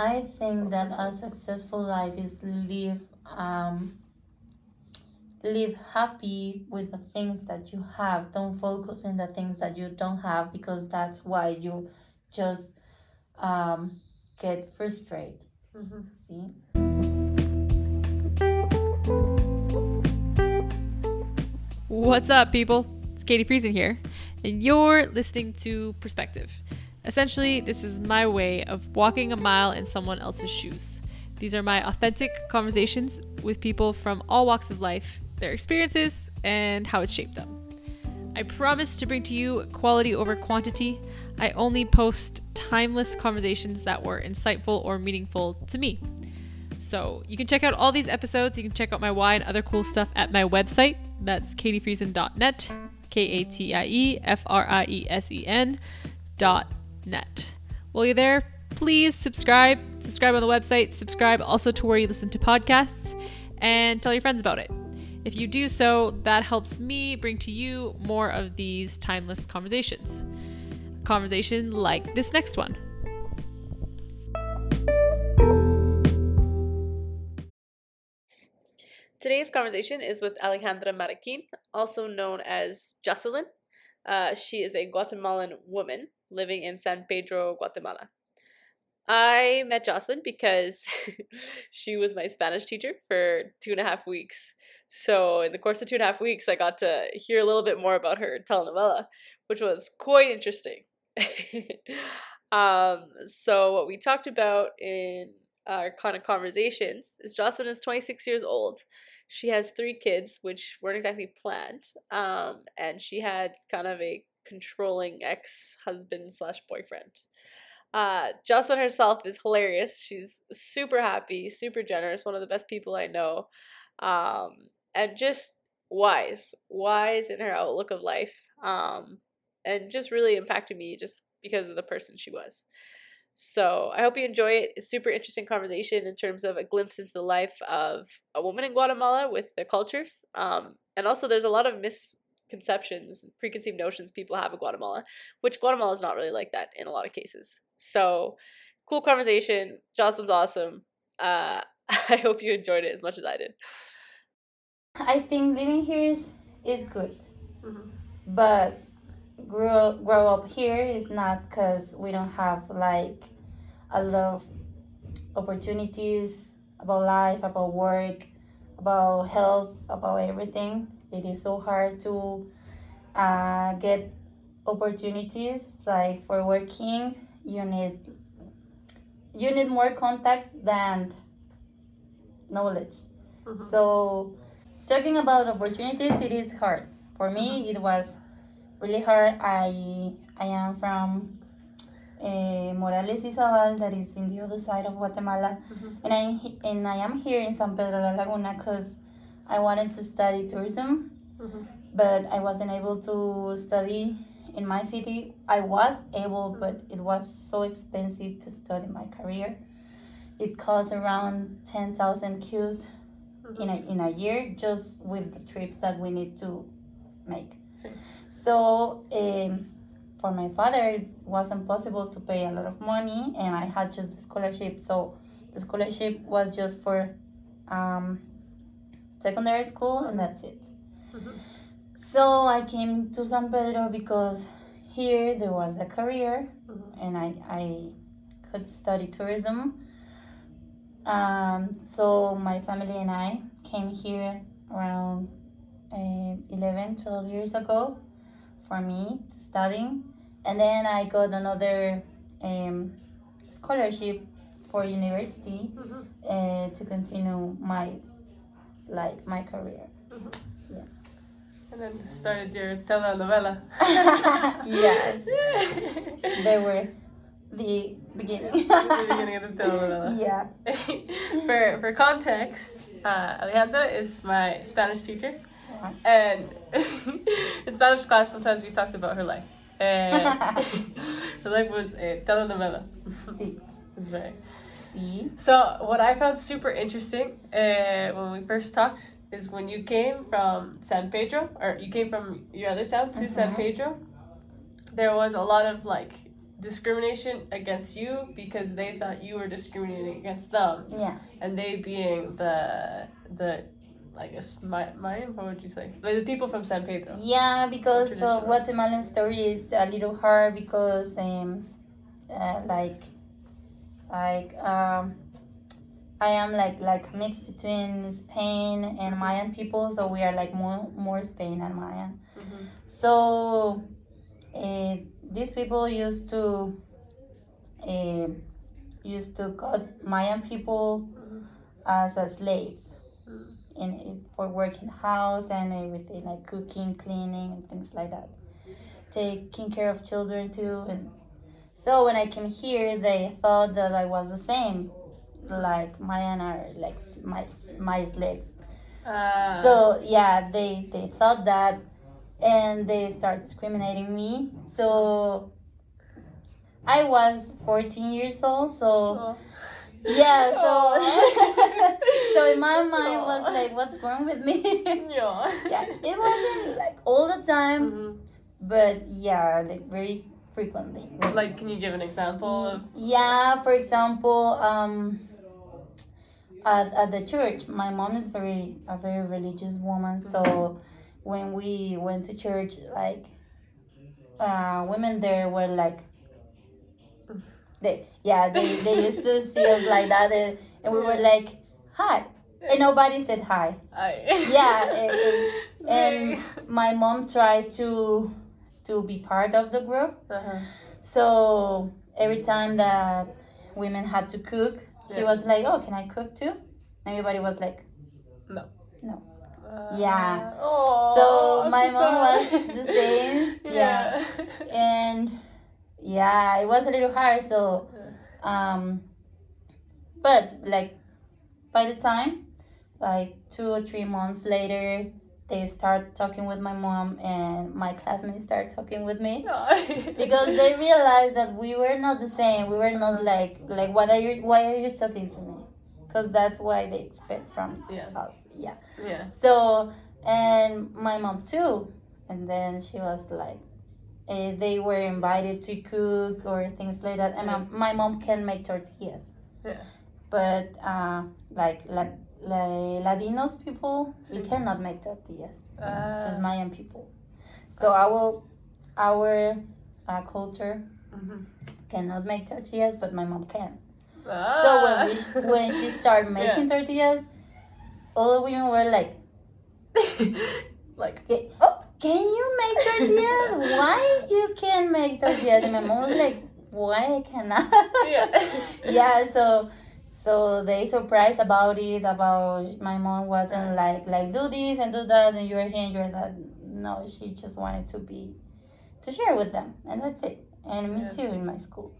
I think that a successful life is live um live happy with the things that you have. Don't focus on the things that you don't have because that's why you just um get frustrated. Mm-hmm. See? What's up, people? It's Katie Friesen here, and you're listening to Perspective. Essentially, this is my way of walking a mile in someone else's shoes. These are my authentic conversations with people from all walks of life, their experiences, and how it shaped them. I promise to bring to you quality over quantity. I only post timeless conversations that were insightful or meaningful to me. So you can check out all these episodes. You can check out my why and other cool stuff at my website. That's katiefriesen.net, K A T I E F R I E S E N dot net. While you're there, please subscribe. Subscribe on the website. Subscribe also to where you listen to podcasts and tell your friends about it. If you do so, that helps me bring to you more of these timeless conversations. A conversation like this next one. Today's conversation is with Alejandra Marroquin, also known as Jocelyn. Uh, she is a Guatemalan woman living in San Pedro, Guatemala. I met Jocelyn because she was my Spanish teacher for two and a half weeks. So, in the course of two and a half weeks, I got to hear a little bit more about her telenovela, which was quite interesting. um, so, what we talked about in our kind of conversations is Jocelyn is 26 years old. She has three kids, which weren't exactly planned. Um, and she had kind of a controlling ex husband slash boyfriend. Uh, Jocelyn herself is hilarious. She's super happy, super generous, one of the best people I know. Um, and just wise, wise in her outlook of life. Um, and just really impacted me just because of the person she was. So I hope you enjoy it. It's super interesting conversation in terms of a glimpse into the life of a woman in Guatemala with their cultures. Um, and also there's a lot of misconceptions, preconceived notions people have of Guatemala, which Guatemala is not really like that in a lot of cases. So cool conversation. Jocelyn's awesome. Uh, I hope you enjoyed it as much as I did. I think living here is, is good. But grow grow up here is not because we don't have like a lot of opportunities about life, about work, about health, about everything. It is so hard to uh, get opportunities like for working. You need you need more contacts than knowledge. So talking about opportunities, it is hard. For me, it was really hard. I I am from uh, Morales Izabal, that is in the other side of Guatemala, and I and I am here in San Pedro La Laguna because I wanted to study tourism, but I wasn't able to study in my city. I was able, but it was so expensive to study my career. It cost around ten thousand Qs in a in a year just with the trips that we need to make. So um, for my father, it wasn't possible to pay a lot of money, and I had just the scholarship. So the scholarship was just for um, secondary school, and that's it. Mhm. So I came to San Pedro because here there was a career, Mhm. and I I could study tourism. Um, so my family and I came here around uh, 11, 12 years ago for me to studying. And then I got another um, scholarship for university uh, to continue my like my career. Yeah. And then started your telenovela. yeah, they were the beginning. the beginning of the telenovela. yeah. for for context, uh, Alejandra is my Spanish teacher, Yeah. and in Spanish class sometimes we talked about her life. And her life was a telenovela. Sí. It's very. Sí. So what I found super interesting uh, when we first talked is when you came from San Pedro, or you came from your other town to San Mhm. Pedro. There was a lot of like discrimination against you because they thought you were discriminating against them, Yeah. and they being the the I guess my my what would you say? Like the people from San Pedro. Yeah, because of Guatemalan story is a little hard because um, uh, like, like um, I am like like a mix between Spain and Mayan people, so we are like more more Spain and Mayan. Mhm. So uh, these people used to uh, used to cut Mayan people Mhm. as a slave Mm. in, in for working house and everything like cooking, cleaning, and things like that. Taking care of children too, and so when I came here, they thought that I was the same, like Mayan are like my my slaves. Ah. So yeah, they they thought that, and they start discriminating me. So I was 14 years old, so Oh. yeah, so Aw. so in my mind was like, what's wrong with me? Yeah. yeah, it wasn't like all the time, Mhm. but yeah, like very frequently. Like, can you give an example of? Yeah, for example, um, at, at the church, my mom is very a very religious woman. So when we went to church, like uh, women there were like, they yeah they, they used to see us like that, and, and we were like, hi, and nobody said hi. Yeah, and, and my mom tried to to be part of the group. Uh-huh. So every time that women had to cook, she was like, "Oh, can I cook too?" And everybody was like, "No, no." Uh, Yeah. aw, So my mom sad. was the same. yeah. and yeah, it was a little hard. So, um, but like by the time, like two or three months later, they start talking with my mom, and my classmates start talking with me. because they realized that we were not the same. We were not like like what are you? Why are you talking to me? Because that's why they expect from Yeah. us. Yeah. Yeah. So and my mom too, and then she was like, eh, they were invited to cook or things like that, and my, my mom can make tortillas. Yeah. But uh, like like like Latinos people, we cannot make tortillas Uh, just Mayan people. So our our uh, culture mhm. cannot make tortillas, but my mom can. Ah. So when we sh- when she started making tortillas, all the women were like, like "Oh, can you make tortillas? Why you can't make tortillas?" And my mom was like, "Why I cannot?" yeah. yeah. So so they surprised about it. About my mom wasn't like like do this and do that, and you're here and you're that. No, she just wanted to be to share with them, and that's it. And me Yeah. too in my school.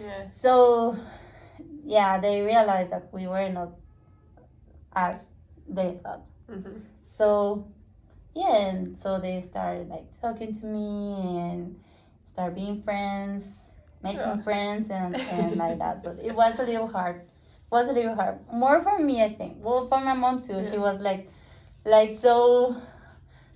Yeah. So, yeah, they realized that we were not as they thought. Mhm. So, yeah, and so they started like talking to me and start being friends, making Yeah. friends and, and like that. But it was a little hard. Was a little hard. More for me, I think. Well, for my mom too. She was like, like so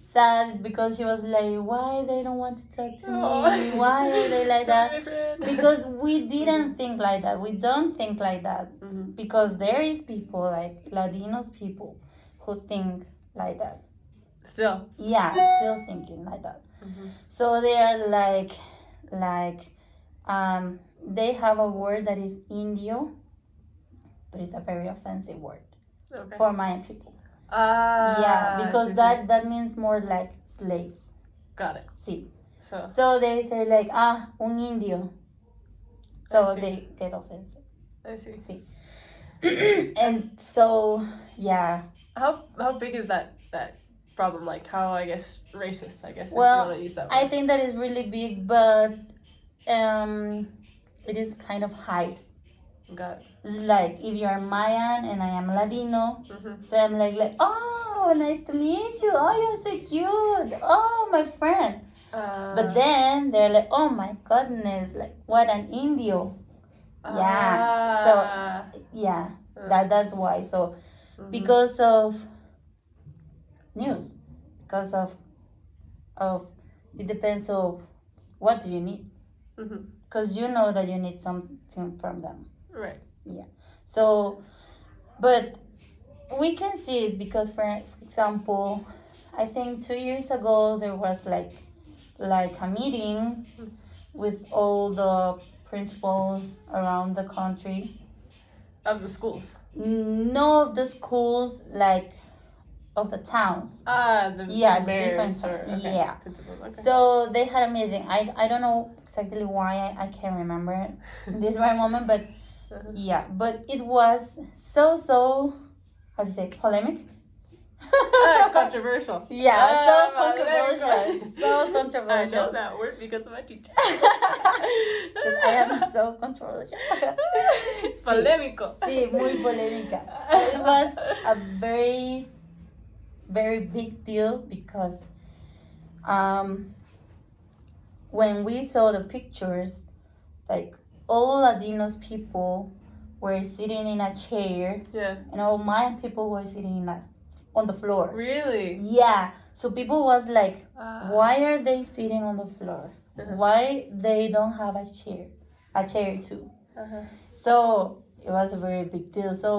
sad because she was like, why they don't want to talk to me? Why are they like that? Because we didn't think like that. We don't think like that Mhm. because there is people like Latinos people who think like that. Still. Yeah, still thinking like that. Mhm. So they are like, like, um, they have a word that is indio, but it's a very offensive word Okay. for Mayan people. Ah. yeah, because sí, sí. that that means more like slaves. Got it. See. So. So they say like ah un indio. So they get offensive. I see. See. And so yeah How how big is that that problem? Like how I guess racist? I guess. Well, if you use that. i think that is really big but um it is kind of hide Got it. like if you are mayan and i am ladino Mhm. so i'm like like oh nice to meet you oh you're so cute oh my friend Uh, but then they're like oh my goodness like what an indio yeah, so- ah, yeah uh, that that's why so mhm. because of news because of of it depends of what do you need Mhm. because you know that you need something from them. Right. Yeah. So, but we can see it because, for, for example, I think two years ago there was like like a meeting with all the principals around the country. Of the schools. No of the schools, like of the towns. Ah, the Yeah, the mayors different- or okay, yeah. okay. So they had a meeting. I, I don't know exactly why I, I can't remember this right moment, but Uh-huh. yeah, but it was so so how to say polemic. Ah, controversial. Yeah, Ah, so we go. controversial. I know that word because of my teacher. Because I am so controversial. Polémico. Sí, muy polémica. So it was a very, very big deal because um, when we saw the pictures, like all Latinos people were sitting in a chair Yeah. and all Mayan people were sitting in a, on the floor. Really? Yeah. So people was like, Ah. why are they sitting on the floor? Uh-huh. Why they don't have a chair, a chair too? Uh-huh. So it was a very big deal. So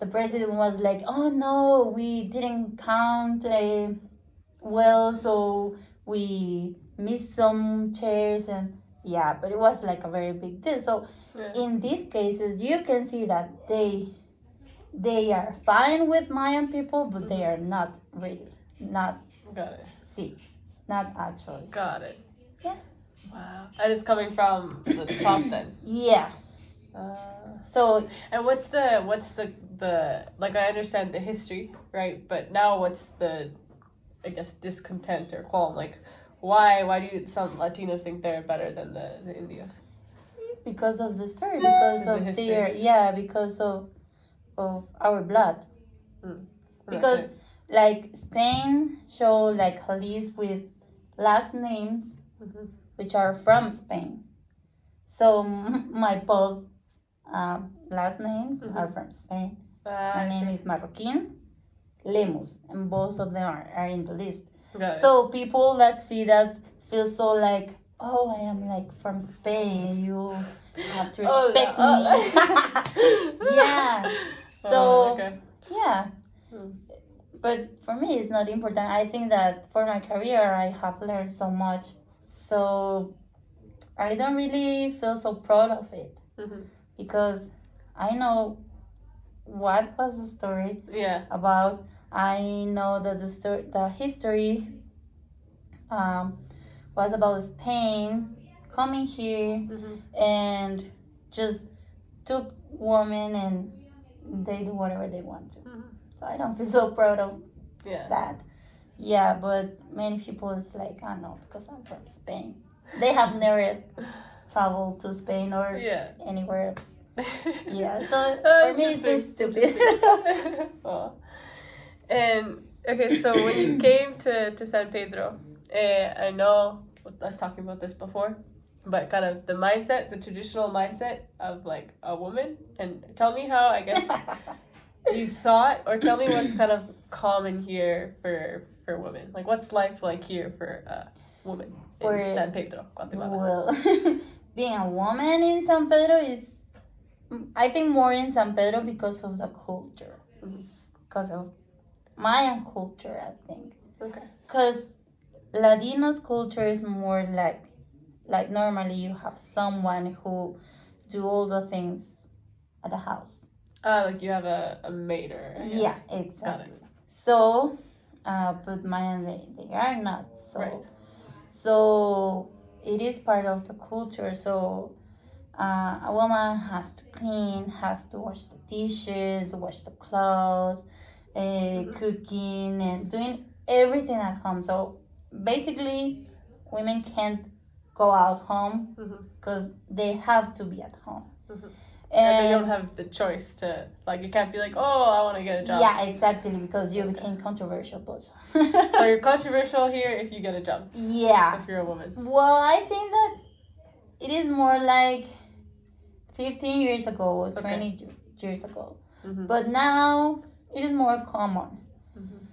the president was like, "Oh no, we didn't count uh, well, so we missed some chairs and yeah." But it was like a very big deal. So Yeah. in these cases, you can see that they they are fine with Mayan people, but they are not really not Got it. see, not actually. Got it. Yeah. Wow. And it's coming from the top then. Yeah. Uh, So and what's the what's the the like I understand the history, right? But now what's the I guess discontent or qualm? Like why why do you, some Latinos think they're better than the, the Indios? because of the story because of history. their yeah because of of our blood And Because- it. like spain show like a list with last names Mhm. which are from spain so my both um, last names Mhm. are from spain Ah, my I name is marroquin lemus and both of them are, are in the list It. so people that see that feel so like oh i am like from spain you have to Oh, respect yeah. me yeah Oh, so okay. yeah Hmm. but for me it's not important i think that for my career i have learned so much so i don't really feel so proud of it Mhm. because i know what was the story Yeah. about i know that the story the history um, was about spain coming here Mhm. and just took women and they do whatever they want to Mhm. so i don't feel so proud of Yeah. that. Yeah, but many people is like, I know because I'm from Spain. They have never traveled to Spain or Yeah. anywhere else. Yeah, so Oh, for me it's just stupid. Aw. And okay, so when you came to, to San Pedro, eh, I know I was talking about this before, but kind of the mindset, the traditional mindset of like a woman, and tell me how I guess you thought, or tell me what's kind of common here for for women. Like, what's life like here for a woman in Or- San Pedro, Guatemala? well, being a woman in San Pedro is, I think, more in San Pedro because of the culture, Mhm. because of Mayan culture, I think. Okay. because Latinos culture is more like like normally you have someone who do all the things at the house. Uh, like you have a, a maid or I guess. Yeah, exactly. So, uh, but Mayan they, they are not so. Right. So it is part of the culture. So uh, a woman has to clean, has to wash the dishes, wash the clothes, uh, Mhm. cooking, and doing everything at home. So basically, women can't go out home because they have to be at home. Mhm. And, and they don't have the choice to like you can't be like oh i want to get a job yeah, exactly, because you became controversial person. so you're controversial here if you get a job yeah. if you're a woman Well, I think that it is more like 15 years ago or 20 Okay. years ago. Mhm. But now it is more common. Mhm.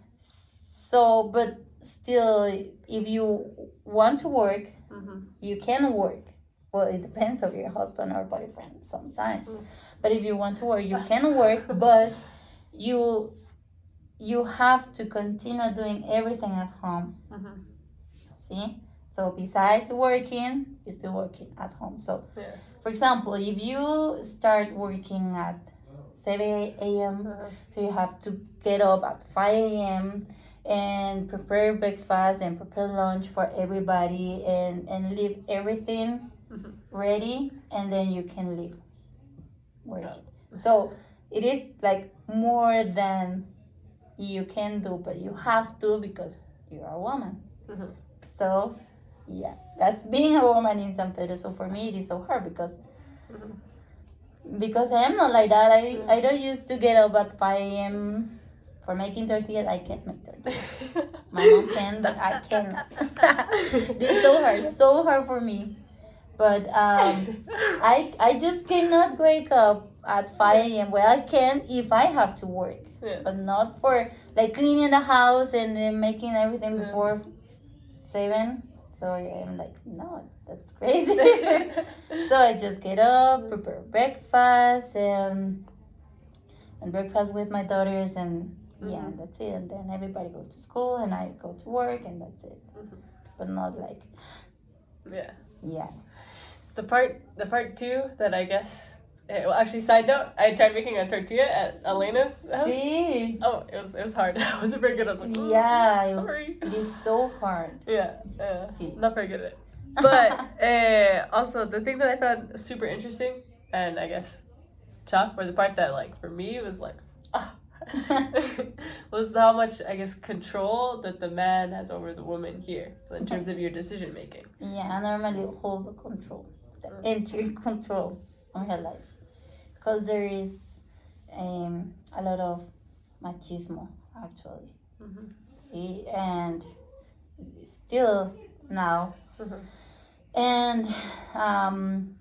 So, but still, if you want to work, Mhm. you can work. well, it depends of your husband or boyfriend sometimes. Mm. But if you want to work, you can work, but you you have to continue doing everything at home. Mhm. See? So besides working, you're still working at home. So Yeah. for example, if you start working at 7 a.m., Uh-huh. so you have to get up at 5 a.m. and prepare breakfast and prepare lunch for everybody and, and leave everything Mhm. ready and then you can leave work. So it is like more than you can do, but you have to because you are a woman. Mhm. So yeah, that's being a woman in San Pedro. So for me, it is so hard because Mhm. Because I am not like that. I, I don't used to get up at 5 a.m. for making tortillas. I can't make tortillas. My mom can, but I cannot. it's so hard, so hard for me. But um, I I just cannot wake up at 5 a.m. Well, I can if I have to work, Yeah. but not for like cleaning the house and then making everything Yeah. before 7. So I'm like, no, that's crazy. so I just get up, prepare breakfast, and and breakfast with my daughters, and yeah, Mhm. that's it. And then everybody goes to school, and I go to work, and that's it. Mhm. But not like yeah. yeah. The part, the part two that I guess. Eh, Well, actually, side note, I tried making a tortilla at Elena's house. See, Oh, it was it was hard. I wasn't very good. I was like, "Oh, Yeah, sorry. it is so hard. Yeah, uh, See. not very good at it. But uh, also the thing that I found super interesting, and I guess tough, or the part that like for me was like, ah, was how much I guess control that the man has over the woman here in terms of your decision making. yeah, I normally hold the control, the entire control on her life, because there is um a lot of machismo actually. Mhm. See, and still now Mhm. and um,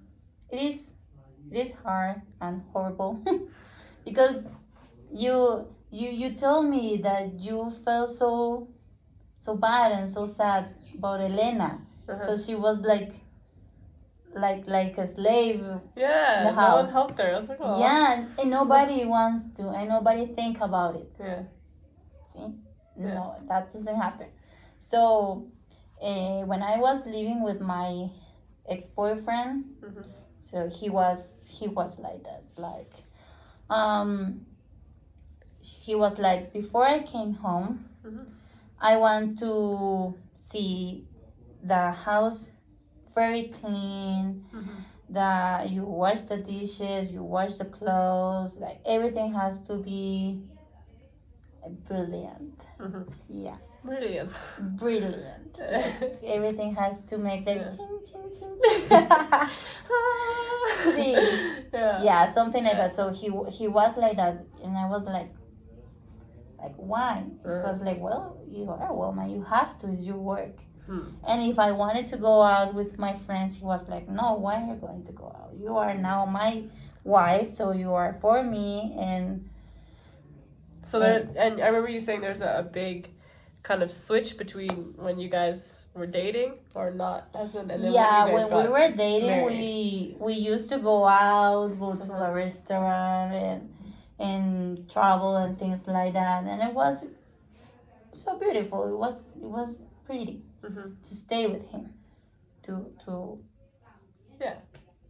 it is it is hard and horrible because you you you told me that you felt so so bad and so sad about Elena Uh-huh. because she was like like like a slave Yeah, The no one house. helped her. I was like, oh. yeah and, and nobody wants to and nobody think about it Yeah. See? Yeah. No, that doesn't happen. So, uh, when I was living with my ex boyfriend, Mhm. so he was he was like that. Like, um, he was like before I came home, Mhm. I want to see the house very clean. Mhm. That you wash the dishes, you wash the clothes, like everything has to be brilliant. Mhm. Yeah. Brilliant. brilliant. Like, everything has to make like Yeah. ting ting ting. See. yeah. yeah, something like that. So he he was like that, and I was like, like why? Uh. was like, well, you are a woman. You have to. It's your work. Hmm. And if I wanted to go out with my friends, he was like, no, why are you going to go out? You are now my wife, so you are for me, and So there, and I remember you saying there's a, a big kind of switch between when you guys were dating or not husband and then yeah, when you guys when we were dating, married. we we used to go out, go to Uh-huh. a restaurant, and and travel and things like that, and it was so beautiful. It was it was pretty Mhm. to stay with him, to to Yeah.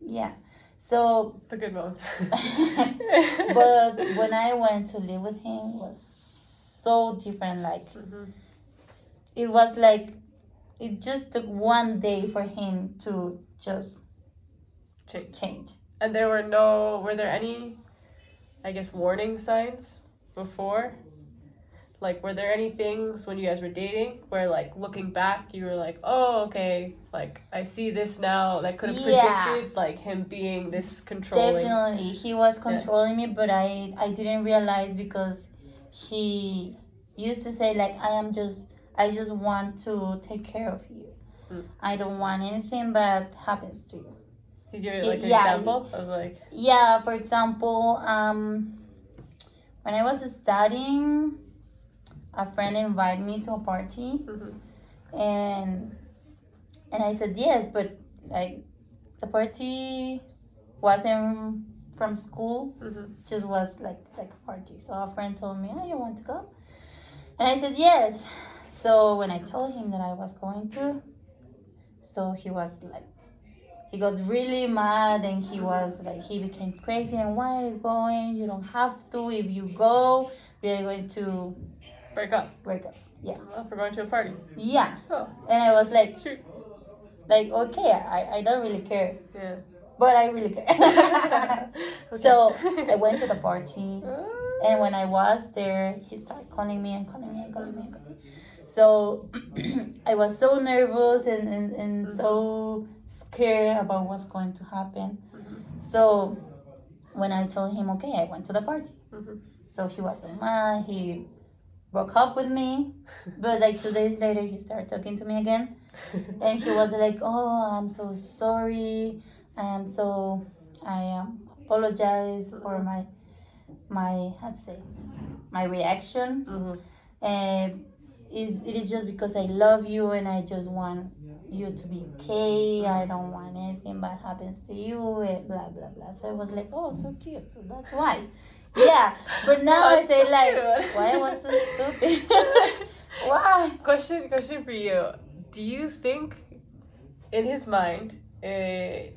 yeah. So, the good moments. but when I went to live with him, it was so different. Like Mhm. it was like it just took one day for him to just Change. change. And there were no, were there any, I guess, warning signs before? Like, were there any things when you guys were dating where, like, looking back, you were like, oh, okay, like, I see this now, that could have Yeah. predicted, like, him being this controlling? Definitely, he was controlling me, but I I didn't realize because he used to say like I am just I just want to take care of you. Mm. I don't want anything bad happens to you. Can you give like an yeah, example of like, Yeah, for example, um, when I was studying, a friend invited me to a party, Mhm. and and I said yes, but like the party wasn't from school Mhm. just was like like a party. So a friend told me, "Oh, you want to go?" And I said yes. So when I told him that I was going to, so he was like, he got really mad and he was like, he became crazy. And why are you going? You don't have to. If you go, we are going to Break up. break up. Well, we're going to a party. Yeah. Oh, And I was like, shoot. like okay, I, I don't really care, Yeah. but I really care. Okay. So I went to the party. Ah. And when I was there, he started calling me and calling me and calling me. And calling me. So I was so nervous and, and, and so scared about what's going to happen. Mhm. So when I told him, okay, I went to the party. Mhm. So he was so mad. He broke up with me. But like two days later, he started talking to me again. And he was like, oh, I'm so sorry. I am so, I um, apologize for my, my, how to say, my reaction. Mhm. And it, it is just because I love you and I just want you to be okay. I don't want anything bad happens to you. And blah blah blah. So I was like, oh, so cute. So that's why. Yeah, but now I say so like, cute. why I was so stupid? why? question question for you do you think in his mind uh,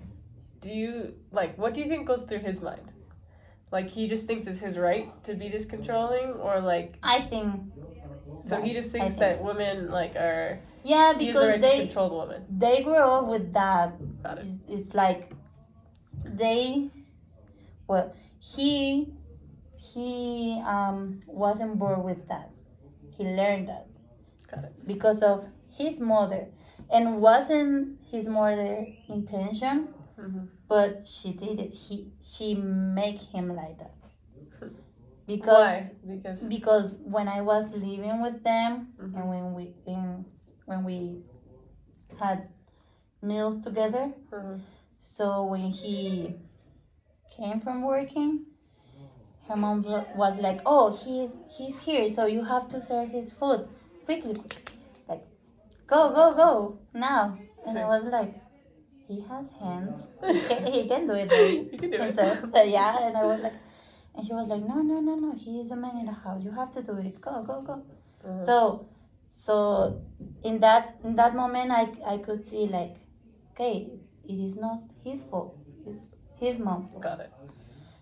do you like what do you think goes through his mind like he just thinks it's his right to be this controlling or like I think. so he just thinks think that so. women like are Yeah, because right they control the woman they grew up with that. got it It's, it's like they, well, he he um wasn't born with that. He learned that. because of his mother and wasn't his mother intention Mhm. but she did it he she make him like that because why because because when i was living with them Mhm. and when we in when we had meals together Mhm. so when he came from working her mom was like oh he's he's here so you have to serve his food. Quickly quickly like go go go now. And i was like he has hands. He can, he can do it can do it. himself. So yeah and i was like and she was like no no no no he is the man in the house. You have to do it. Go go go. Mhm. so so in that in that moment i i could see like okay it is not his fault. It's his mom's fault. Got it.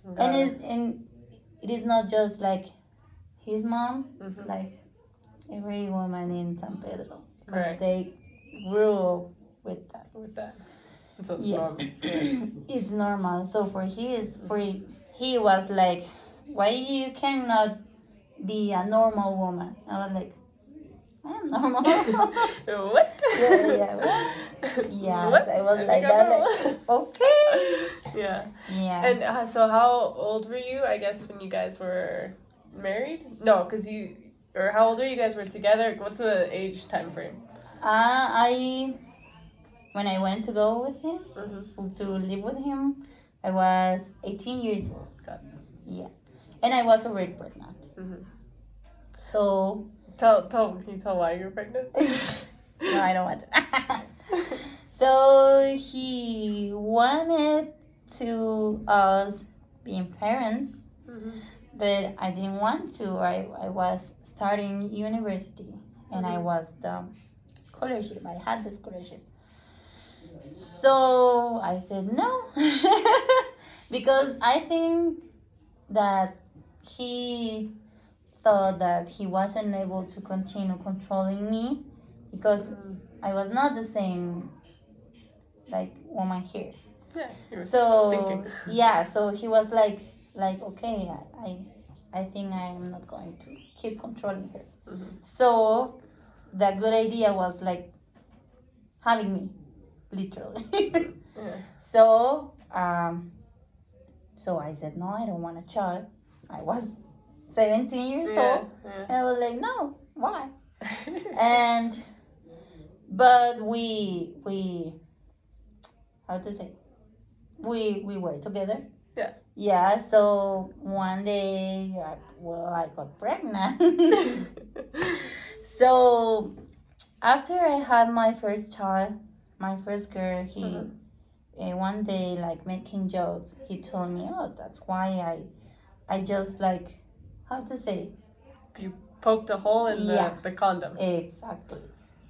And Got it. it's and it is not just like his mom Mhm. like every woman in san pedro 'cause Right. they grew up with that with that so it's Yeah. normal it's normal so for his for he was like why you cannot be a normal woman i was like i am normal what Yeah, yeah, what? Yeah, What? so I was like that, like, okay. yeah Yeah. And uh, so, how old were you? I guess when you guys were married? No, because you, or how old were you guys were together? What's the age time frame? uh, I, when I went to go with him, Mm-hmm. to live with him, I was 18 years old. Yeah. And I was already pregnant. Mm-hmm. So, Tell, tell, can you tell why you're pregnant? no, I don't want to. so, he wanted to us being parents, mm-hmm. but I didn't want to. I, I was starting university and I Mhm. was the scholarship. I had the scholarship. So I said no because I think that he thought that he wasn't able to continue controlling me because I was not the same like woman here. Yeah. So thinking. yeah, so he was like like okay, I I, I think I am not going to keep controlling her. Mhm. So the good idea was like having me, literally. Yeah. so um, so I said no, I don't want a child. I was seventeen years Yeah. old, and I was like no, why? And but we we how to say we we were together. Yeah. Yeah. So one day, I, well, I got pregnant. so after I had my first child, my first girl, he Mhm. uh, one day like making jokes he told me oh that's why i i just like how to say you Poked a hole in the, Yeah. the condom. exactly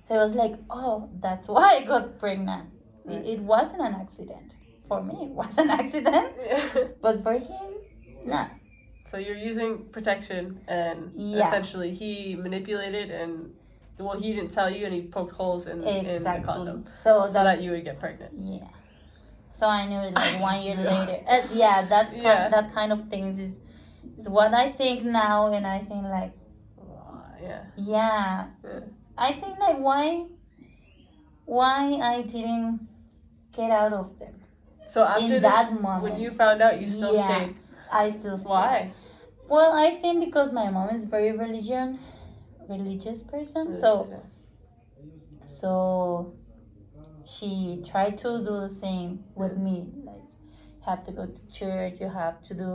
so i was like oh that's why i got pregnant Right. it wasn't an accident for me it was an accident but for him no so you're using protection, and Yeah. essentially he manipulated and well, he didn't tell you, and he poked holes in, in the condom so so that you would get pregnant. Yeah. So I knew it like one year later. Uh, yeah, that's ki- Yeah. that kind of things is, is what I think now, and I think like, yeah. yeah, Yeah. I think like why, why I didn't get out of them. So after In this, that moment. when you found out, you still Yeah. stayed. I still stayed. Why? Well, I think because my mom is very religion, religious person. So so she tried to do the same with me like you have to go to church you have to do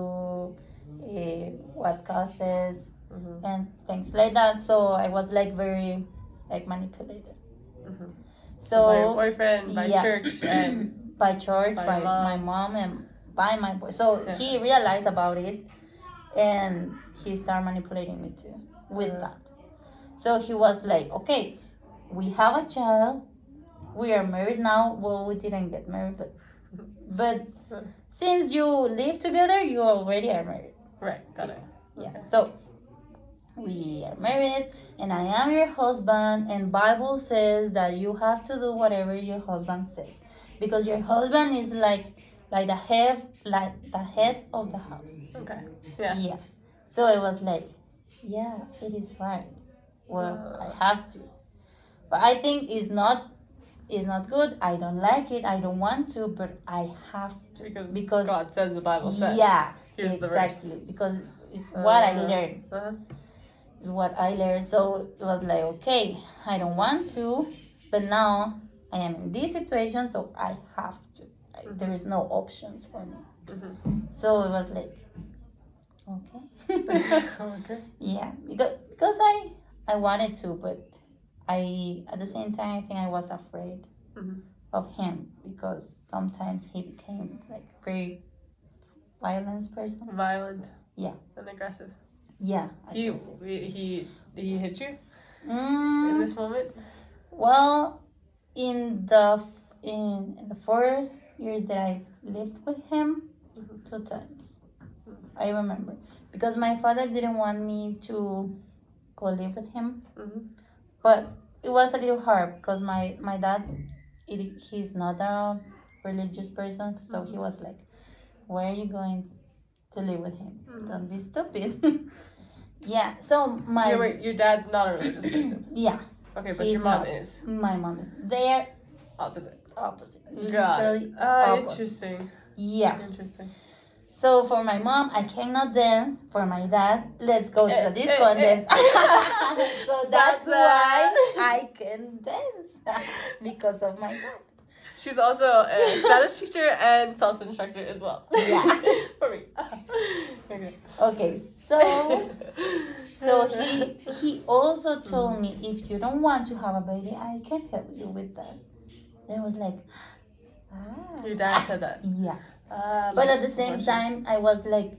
uh, what causes Mhm, and things like that so i was like very like manipulated mhm. So by your boyfriend, by yeah. church, and by church By by, mom. my mom and by my boy so Yeah. he realized about it and he started manipulating me too with that so he was like okay we have a child we are married now well we didn't get married but but since you live together you already are married right, got it. yeah so married and i am your husband and bible says that you have to do whatever your husband says because your husband is like like the head like the head of the house. Okay, yeah. yeah. So it was like yeah it is right. Well i have to. But i think it's not it's not good. I don't like it. I don't want to but i have to. Because, Because- God says the Bible says. yeah Here's exactly. Because it's what i Uh-huh. learned. Uh-huh. Is what I learned. So it was like, okay, I don't want to, but now I am in this situation, so I have to. Like, there is no options for me. Mhm. So it was like, okay, okay. yeah, because because I I wanted to, but I at the same time I think I was afraid Mhm. of him because sometimes he became like very violent person. Violent. Yeah. And aggressive. Yeah. He he he hit you in Mm, this moment. Well, in the in, in the four years that I lived with him, Mhm. two times. I remember because my father didn't want me to go live with him, Mhm. but it was a little hard because my my dad, it, he's not a religious person, so he was like, "Where are you going to live with him? Mhm. Don't be stupid." yeah. So my Your, wait, your dad's not a religious person. yeah, Okay, but your mom not. is my mom is they are opposite. opposite. Got Literally it. Ah, opposite. interesting. Yeah. Interesting. So for my mom, I cannot dance. For my dad, let's go to Eh, the disco eh, and eh. dance. so that's why I can dance because of my dad. She's also a Spanish teacher and salsa instructor as well. Yeah. For me. okay. Okay, so so he he also told me if you don't want to have a baby, I can help you with that. And I was like, ah. Your dad said that. Yeah. Uh, But like at the same time, I was like,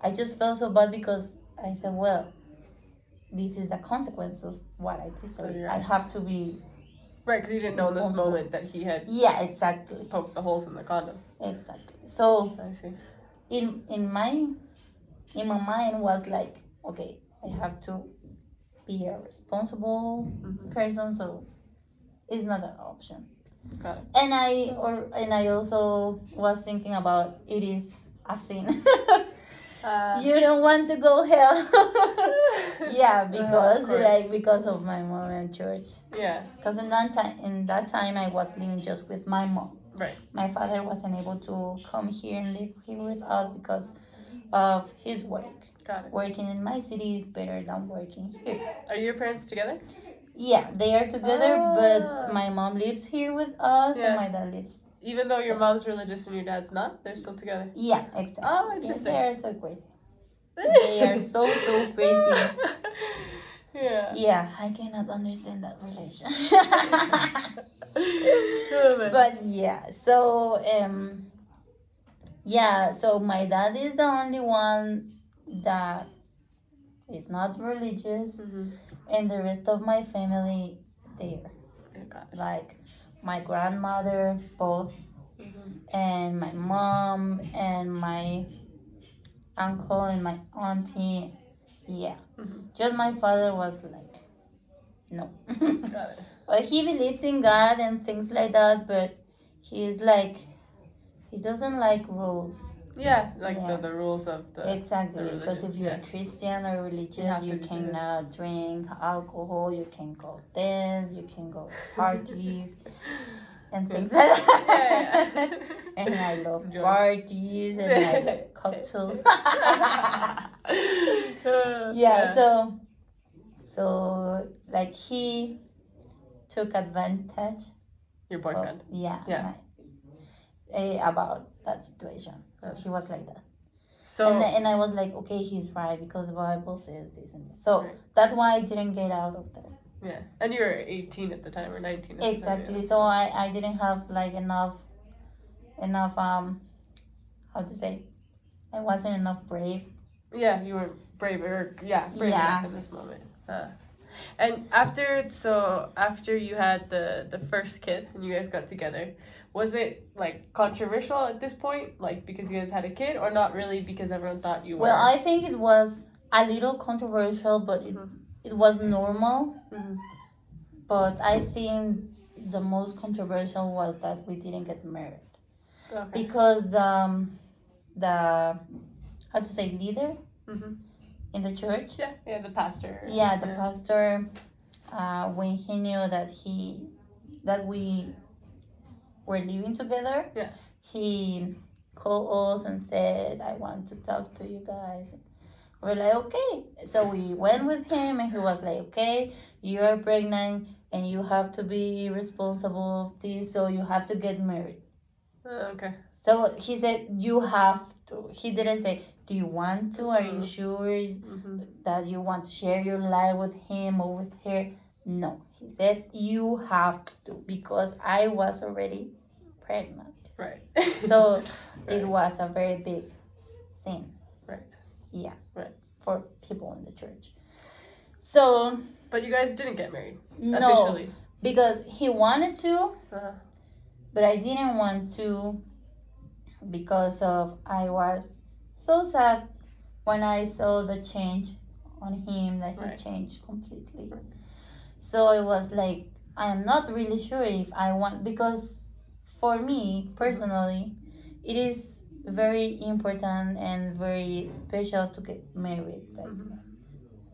I just felt so bad because I said, well, this is the consequence of what I did. So So I have to be. Right, because you didn't know in this Responsible. moment that he had Yeah, exactly, poked the holes in the condom. exactly. So I see. in in my in my mind was like, okay, I have to be a responsible Mhm. person. So it's not an option. Got it. And I or and I also was thinking about it is a sin. Uh, you don't want to go hell. yeah, because course. like because of my mom and church. yeah, Because in that time, in that time, I was living just with my mom. right. My father wasn't able to come here and live here with us because of his work. Got it. Working in my city is better than working here. Are your parents together? Yeah, they are together, Ah. but my mom lives here with us, Yeah. and my dad lives. Even though your mom's religious and your dad's not, they're still together. Yeah, exactly. Oh, interesting. they are so crazy. They are so so crazy. Yeah. Yeah, I cannot understand that relation. but, yeah, so um yeah, so my dad is the only one that is not religious Mhm. and the rest of my family they are Oh, like my grandmother both Mhm. and my mom and my uncle and my auntie. Yeah. Mhm. just my father was like no. Well, he believes in god and things like that but he's like he doesn't like rules Yeah, like Yeah. The, the rules of the. exactly the because if you're yeah. christian or religious you, to do this. drink alcohol you can go dance you can go parties and things like that Yeah, yeah. and i love Enjoy. parties and i love cocktails Uh, yeah, so so like he took advantage Your of, boyfriend. yeah, Yeah. my- eh, about that situation so he was like that So. and, and i was like okay he's right because the bible says this and this so Right. that's why i didn't get out of there yeah, and you were 18 at the time or 19. At the time, exactly yeah. so i i didn't have like enough enough um how to say i wasn't enough brave Yeah, you were brave or yeah, brave Yeah. in this moment. Uh, and after so after you had the the first kid and you guys got together, was it like controversial at this point, like because you guys had a kid, or not really because everyone thought you were? well i think it was a little controversial but it, it was normal Mhm. but i think the most controversial was that we didn't get married Okay. because the um, the how to say leader Mhm. in the church Yeah, yeah, the pastor. yeah the pastor uh, when he knew that he that we were living together Yeah. he called us and said i want to talk to you guys we're like okay so we went with him and he was like okay you are pregnant and you have to be responsible of this so you have to get married Uh, okay. so he said you have to he didn't say do you want to are you Mm. sure hmm that you want to share your life with him or with her. No, he said you have to because I was already pregnant. Right. So Right. it was a very big sin. Right. Yeah. Right. For people in the church. So But you guys didn't get married no, officially. because he wanted to, Uh-huh. but I didn't want to because of I was so sad when I saw the change on him that he Right. changed completely. Right. So it was like I am not really sure if I want because for me personally it is very important and very special to get married. Like Mhm.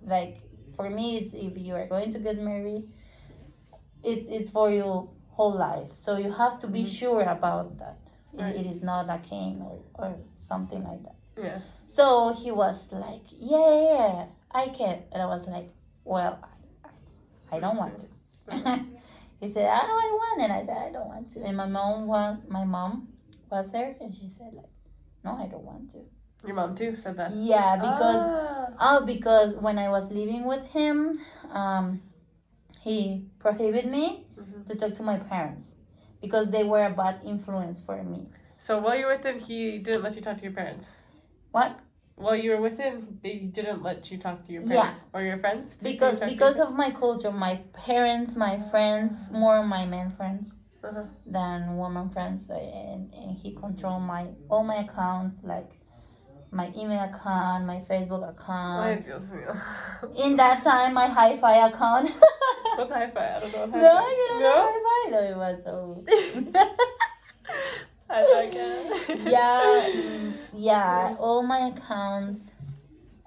like for me it's if you are going to get married it, it's for your whole life so you have to be Mhm. sure about that It- it is not a king or, or something like that Yeah. so he was like yeah, yeah, yeah i can and i was like well i, don't want to he said oh i want and i said i don't want to and my mom was my mom was there and she said like no i don't want to Your mom too said that. yeah because Ah. Oh, because when I was living with him, um, he prohibited me Mhm. to talk to my parents because they were a bad influence for me. So while you were with him, he didn't let you talk to your parents. What? While you were with him, they didn't let you talk to your Yeah. parents or your friends. You Because because of my culture, my parents, my friends, more my men friends Uh-huh. than woman friends, and, and he controlled my all my accounts, like my email account, my Facebook account. In that time, my hi-fi account. What's hi-fi? I don't know what no, hi-fi you don't know hi-fi. No, it was so. Again. yeah, yeah. All my accounts,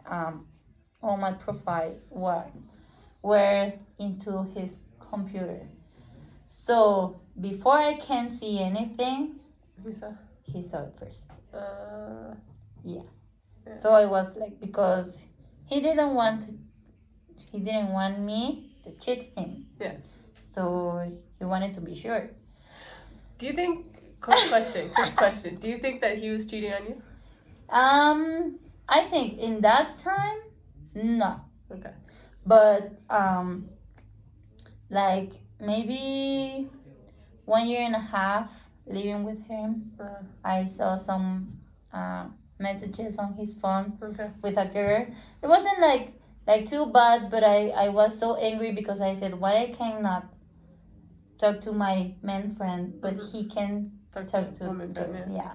um, all my profiles were were into his computer. So before I can see anything, he saw. he saw it first. Uh, yeah. So I was like, because he didn't want to, he didn't want me to cheat him. Yeah. So he wanted to be sure. do you think? Quick question. quick question. Do you think that he was cheating on you? Um, I think in that time, no. Okay. but um, like maybe one year and a half living with him, Uh, I saw some uh, messages on his phone okay. with a girl. It wasn't like like too bad, but I I was so angry because I said why I cannot talk to my man friend, but Mhm. he can Talk to women, girls. yeah. Yeah.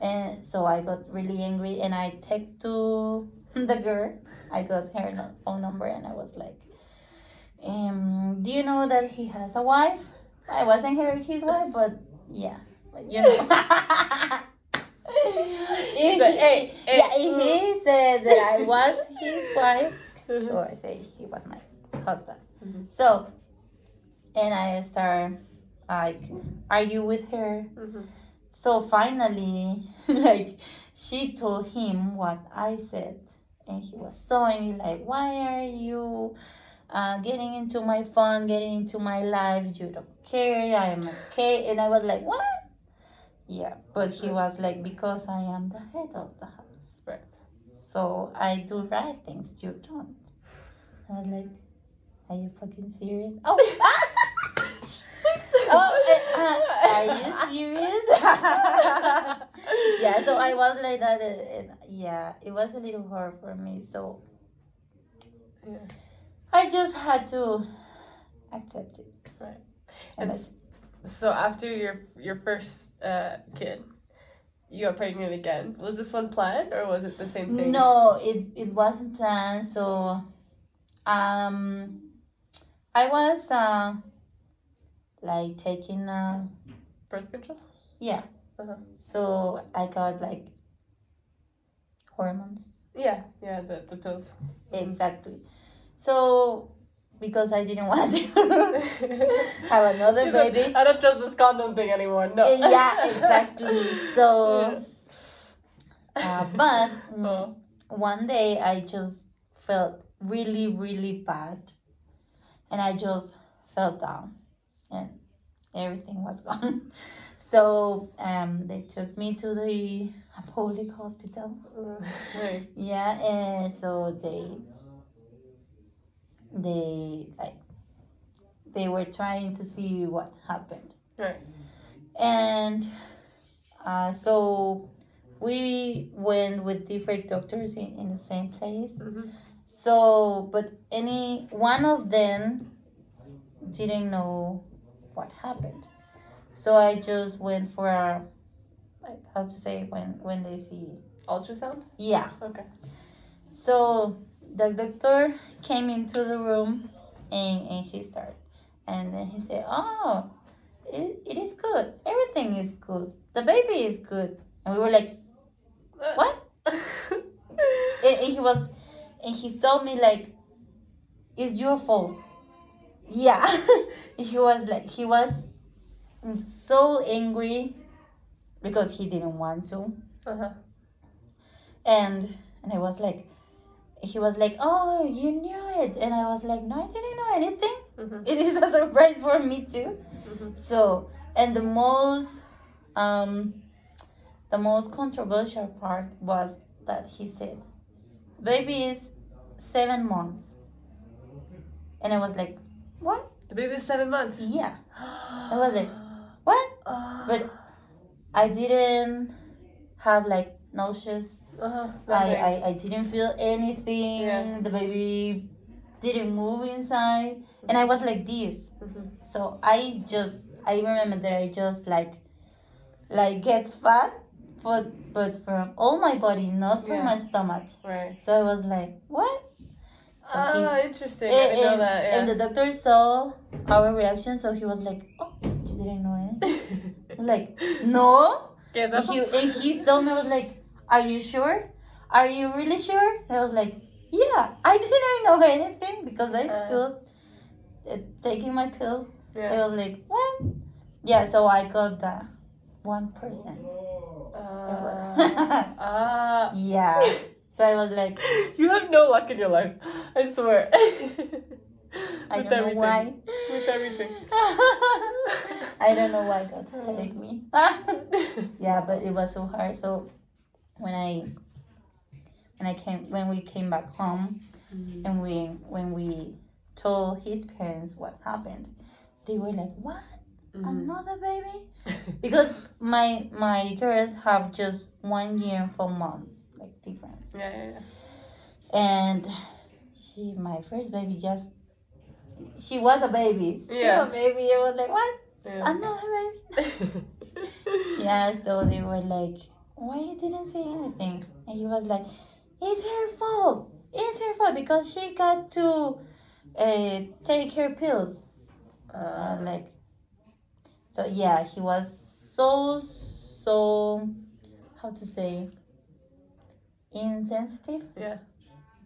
And so I got really angry and I text to the girl. I got her phone number and I was like, um, do you know that he has a wife? I wasn't her his wife, but yeah, but you know. If So, he- hey, hey, yeah, if he said that I was his wife, so I say he was my husband. Mhm. So, and I start like argue with her. Mhm. So finally, like she told him what I said, and he was so angry. Like, why are you uh, getting into my phone, getting into my life? You don't care. I am okay. And I was like, what? Yeah, but he was like, because I am the head of the house. Right. So I do right things. You don't. I was like, are you fucking serious? Oh. oh, uh, uh, are you serious? yeah, so I was like that. And, and yeah, it was a little hard for me. So Yeah. I just had to accept it. Right. And And s- so after your your first uh, kid, you got pregnant again. Was this one planned or was it the same thing? no, it, it wasn't planned. So um, I was uh, like taking, uh, Birth control. yeah. Uh-huh. So I got like hormones. Yeah. Yeah. The the pills. Exactly. So because I didn't want to have another like, baby. I don't trust this condom thing anymore. No. yeah, exactly. So, uh, but mm, Oh. one day I just felt really, really bad, and I just fell down, and everything was gone. So um, they took me to the public hospital. Right. Yeah, and so they they like they were trying to see what happened. Right. And uh, so we went with different doctors in, in the same place. Mhm. So, but any one of them didn't know what happened. So I just went for a like how to say when when they see Ultrasound. yeah Okay. So the doctor came into the room and, and he started. And then he said, Oh, it, it is good. Everything is good. The baby is good. And we were like, uh. What? And, and he was, and he saw me like, It's your fault. Yeah. he was like, he was so angry because he didn't want to. uh-huh. And, and I was like, he was like, "Oh, you knew it," and I was like, "No, I didn't know anything. Mhm. It is a surprise for me too." Mhm. So, and the most, um, the most controversial part was that he said, "Baby is seven months," and I was like, "What? The baby was seven months. Yeah." I was like, "What?" But I didn't have like nauseous uh-huh. I, I, I didn't feel anything. Yeah. The baby didn't move inside. And I was like this. Mhm. So I just I remember that I just like like get fat but but from all my body, not from Yeah. my stomach. Right. So I was like, What? So Ah, interesting. I and, didn't know that. Yeah. and the doctor saw our reaction, so he was like, Oh, you didn't know anything? Like, No ¿Qué es and he, and he told me, I was like, Are you sure? Are you really sure? And I was like, Yeah, I didn't know anything because I Uh. still uh, taking my pills. So I was like, What? Yeah, so I got the 1%. Uh, ah. Yeah. So I was like, You have no luck in your life. I swear. I With don't know everything. why. With everything. I don't know why God helped me. yeah, but it was so hard. So when I when I came when we came back home Mm-hmm. and we when we told his parents what happened, they were like, "What? Mm-hmm. Another baby?" Because my my girls have just one year and four months like difference, yeah, yeah, yeah. and she my first baby just she was a baby, still Yeah. a baby. I was like, "What? Yeah. Another baby?" Yeah, so they were like, why you didn't say anything? And he was like, it's her fault. It's her fault because she got to uh, take her pills. Uh, Uh, like, so yeah, he was so, so, how to say, insensitive yeah.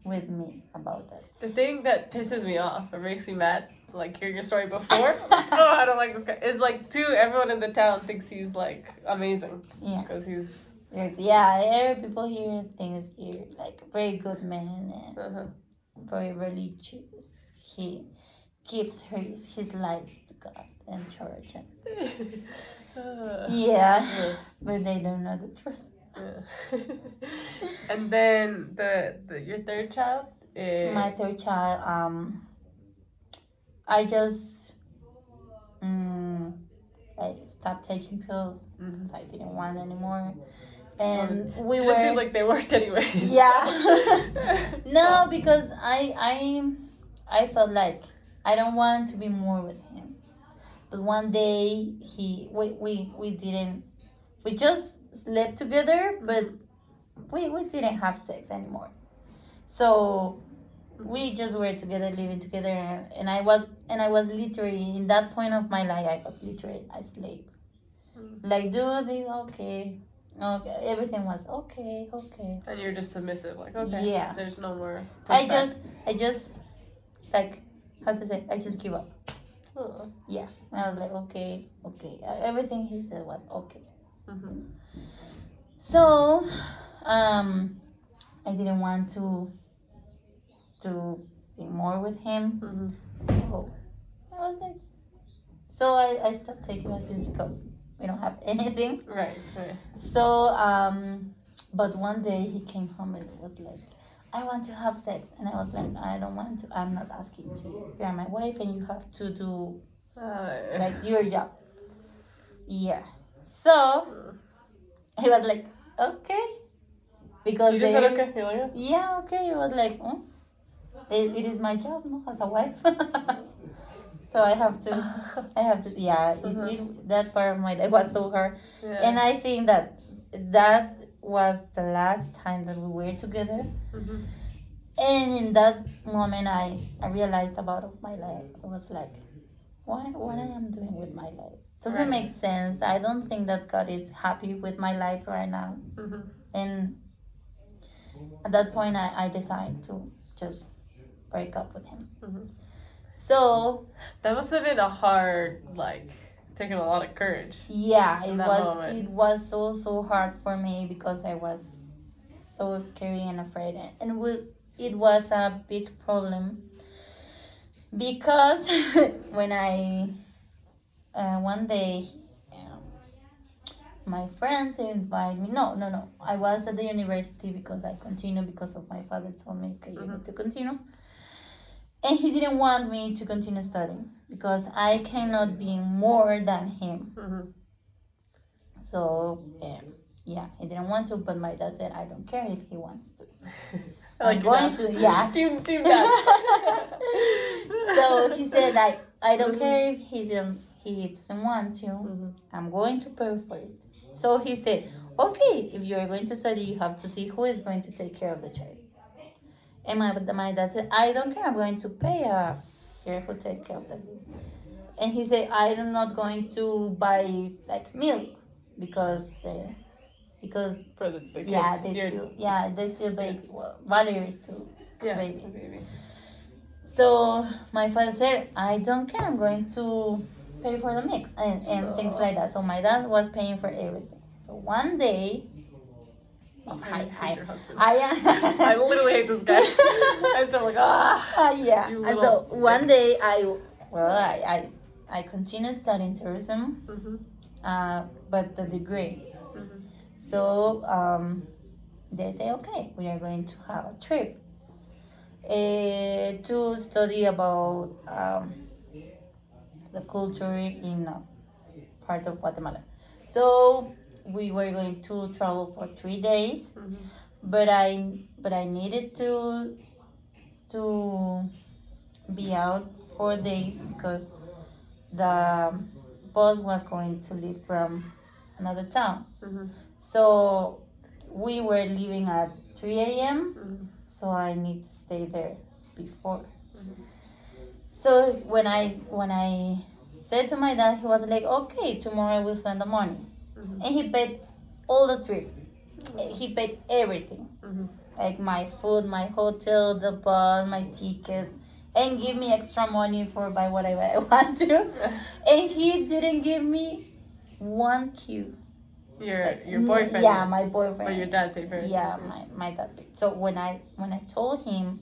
with me about that. The thing that pisses me off or makes me mad, like hearing your story before, oh, I don't like this guy, is like, too, everyone in the town thinks he's like amazing Yeah. because he's. Yeah, people here thinks you're like very good man and Uh-huh. very religious. He gives his, his life to God and church. And, Uh, yeah, yeah. but they don't know the truth. Yeah. and then the, the your third child is My third child, um, I just, um, I stopped taking pills because I didn't want anymore, and we were seemed like they worked anyways. Yeah. no because I I I felt like I don't want to be more with him, but one day he we we, we didn't we just slept together, but we we didn't have sex anymore, so we just were together living together and, I was and I was literally in that point of my life I was literally a slave. Mm. Like do this okay. Okay, everything was okay, okay. And you're just submissive, like okay, Yeah. There's no more. I just, I just, like, how to say, I just give up. Oh. Yeah. I was like, okay, okay. Everything he said was okay. Mhm. So, um, I didn't want to, to be more with him. Mhm. So, I was like, so I, I stopped taking my pills because we don't have anything. Right. Right. So, um, but one day he came home and was like, I want to have sex. And I was like, I don't want to. I'm not asking you. You are my wife and you have to do Uh, like your job. Yeah. So he was like, okay. Because you just they, said okay. Yeah. Yeah, okay. He was like, oh, it, it is my job, no, as a wife. so I have to, I have to, yeah. It, Mhm. it, that part of my life was so hard. yeah. And I think that that was the last time that we were together. Mhm. And in that moment, I, I realized about of my life. I was like, why, what am I am doing with my life? Doesn't Right. make sense. I don't think that God is happy with my life right now. Mhm. And at that point, I, I decided to just break up with him. Mhm. So That must have been a hard, like, taking a lot of courage. yeah, it was moment. it was so so hard for me because I was so scary and afraid, and, and we, it was a big problem because when I uh, one day um, my friends invited me. No, no, no. I was at the university because I continued because of my father told me, okay, you need to continue. And he didn't want me to continue studying because I cannot be more than him. Mhm. So, um, yeah, he didn't want to, but my dad said, I don't care if he wants to. Like I'm going to, yeah. Team dad. so he said, like, I don't care if he doesn't, he doesn't want to. Mhm. I'm going to pay for it. So he said, okay, if you're going to study, you have to see who is going to take care of the child. And my, my dad said, I don't care, I'm going to pay a here who take care of them. And he said, I'm not going to buy like milk because uh, because For the, the kids. yeah they You're- still yeah they still baby well, Valerie is still yeah, baby. baby. so my father said, I don't care, I'm going to pay for the milk and, and things like that. So my dad was paying for everything. So one day, I I, I. I, I literally hate this guy. I'm so like, ah. Ah, yeah. And so one day I, well, I, I, I continued studying tourism, Mhm. uh, but the degree. Mhm. So um, they say, okay, we are going to have a trip uh, to study about um, the culture in a part of Guatemala. So we were going to travel for three days, Mhm. but I but I needed to to be out four days because the bus was going to leave from another town. Mhm. So we were leaving at 3 a.m. Mhm. So I need to stay there before. Mhm. So when I when I said to my dad, he was like, "Okay, tomorrow I will send the money," Mhm. and he paid all the trip. He paid everything, Mhm. like my food, my hotel, the bus, my ticket, and give me extra money for buy whatever I want to. And he didn't give me one cue. Your Like, your boyfriend. Yeah, my boyfriend. But your dad paid for it. yeah my, my dad paid. so when i when i told him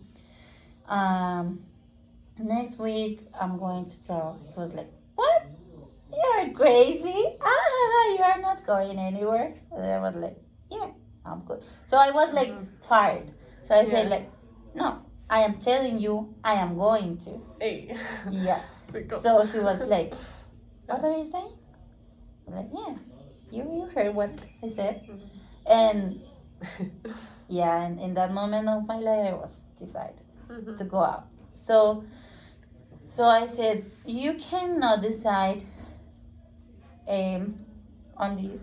um next week i'm going to travel he was like what? You're crazy? Ah you are not going anywhere. And i was like yeah i'm good so i was like Mhm. tired. So i said like no i am telling you i am going to. Hey. yeah. So he was like what are you saying? I'm like yeah you, you heard what i said. Mhm. and yeah and in that moment of my life i was decided Mhm. to go out. So so i said you cannot decide um on this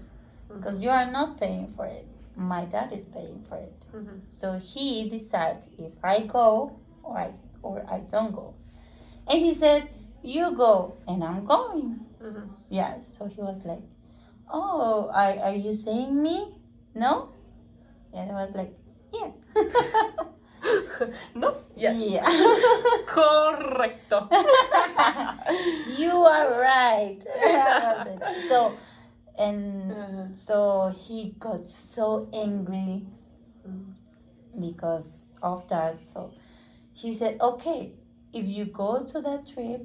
because you are not paying for it. My dad is paying for it. Mhm. so he decides if i go or i or i don't go. And he said you go and i'm going. Mhm. yeah so he was like oh are, are you saying me? No. And i was like yeah no. Yes. yeah Correcto. you are right so and Uh, so he got so angry because of that so he said okay if you go to that trip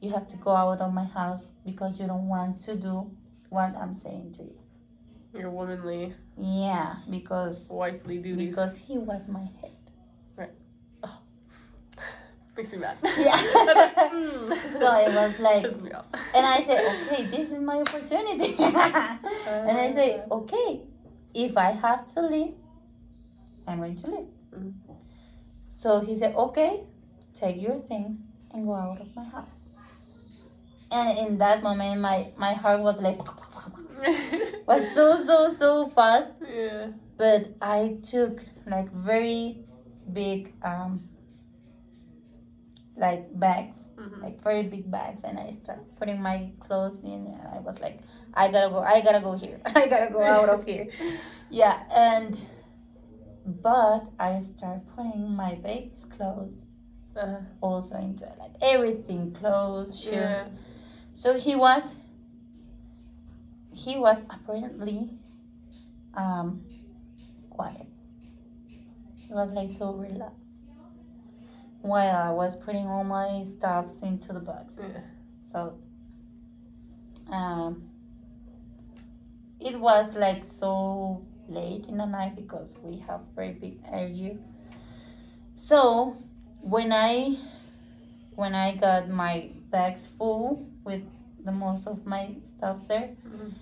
you have to go out of my house because you don't want to do what i'm saying to you Your womanly, yeah because wifely duties. because he was my head Makes me mad. Yeah. Like, mm. so I was like, and I said, okay, this is my opportunity. and I say, okay, if I have to leave, I'm going to leave. Mhm. So he said, okay, take your things and go out of my house. And in that moment, my, my heart was like, was so, so, so fast. yeah. But I took like very big, um, like bags. Mhm. like very big bags. And I start putting my clothes in and I was like I gotta go I gotta go here. I gotta go out of here. Yeah and but I start putting my baby's clothes Uh, also into it, like everything clothes shoes. Yeah. so he was he was apparently um quiet. He was like so relaxed while I was putting all my stuffs into the box yeah. so um it was like so late in the night because we have very big area so when i when i got my bags full with the most of my stuff there Mhm.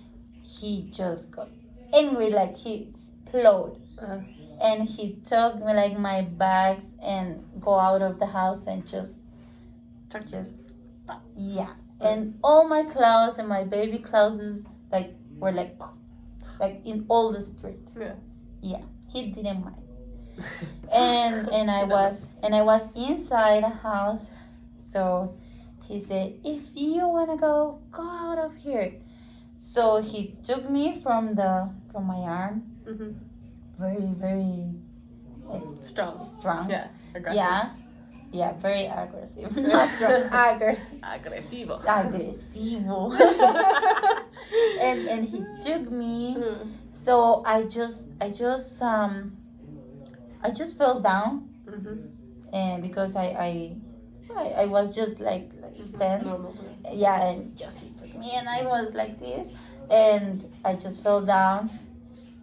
he just got angry like he exploded Uh, and he took me like my bags and go out of the house and just just yeah. And all my clothes and my baby clothes like were like like in all the street. Yeah. yeah. He didn't mind. And and i was and i was inside a house. So he said if you want to go go out of here. So he took me from the from my arm. Mhm. Very very like Strong. strong Yeah. Aggressive. yeah yeah very aggressive not strong aggressive Agresivo. agresivo and and he took me Mhm. so i just i just um i just fell down Mhm. and because i i i, I was just like like stand Normal. yeah and just he took me and i was like this and i just fell down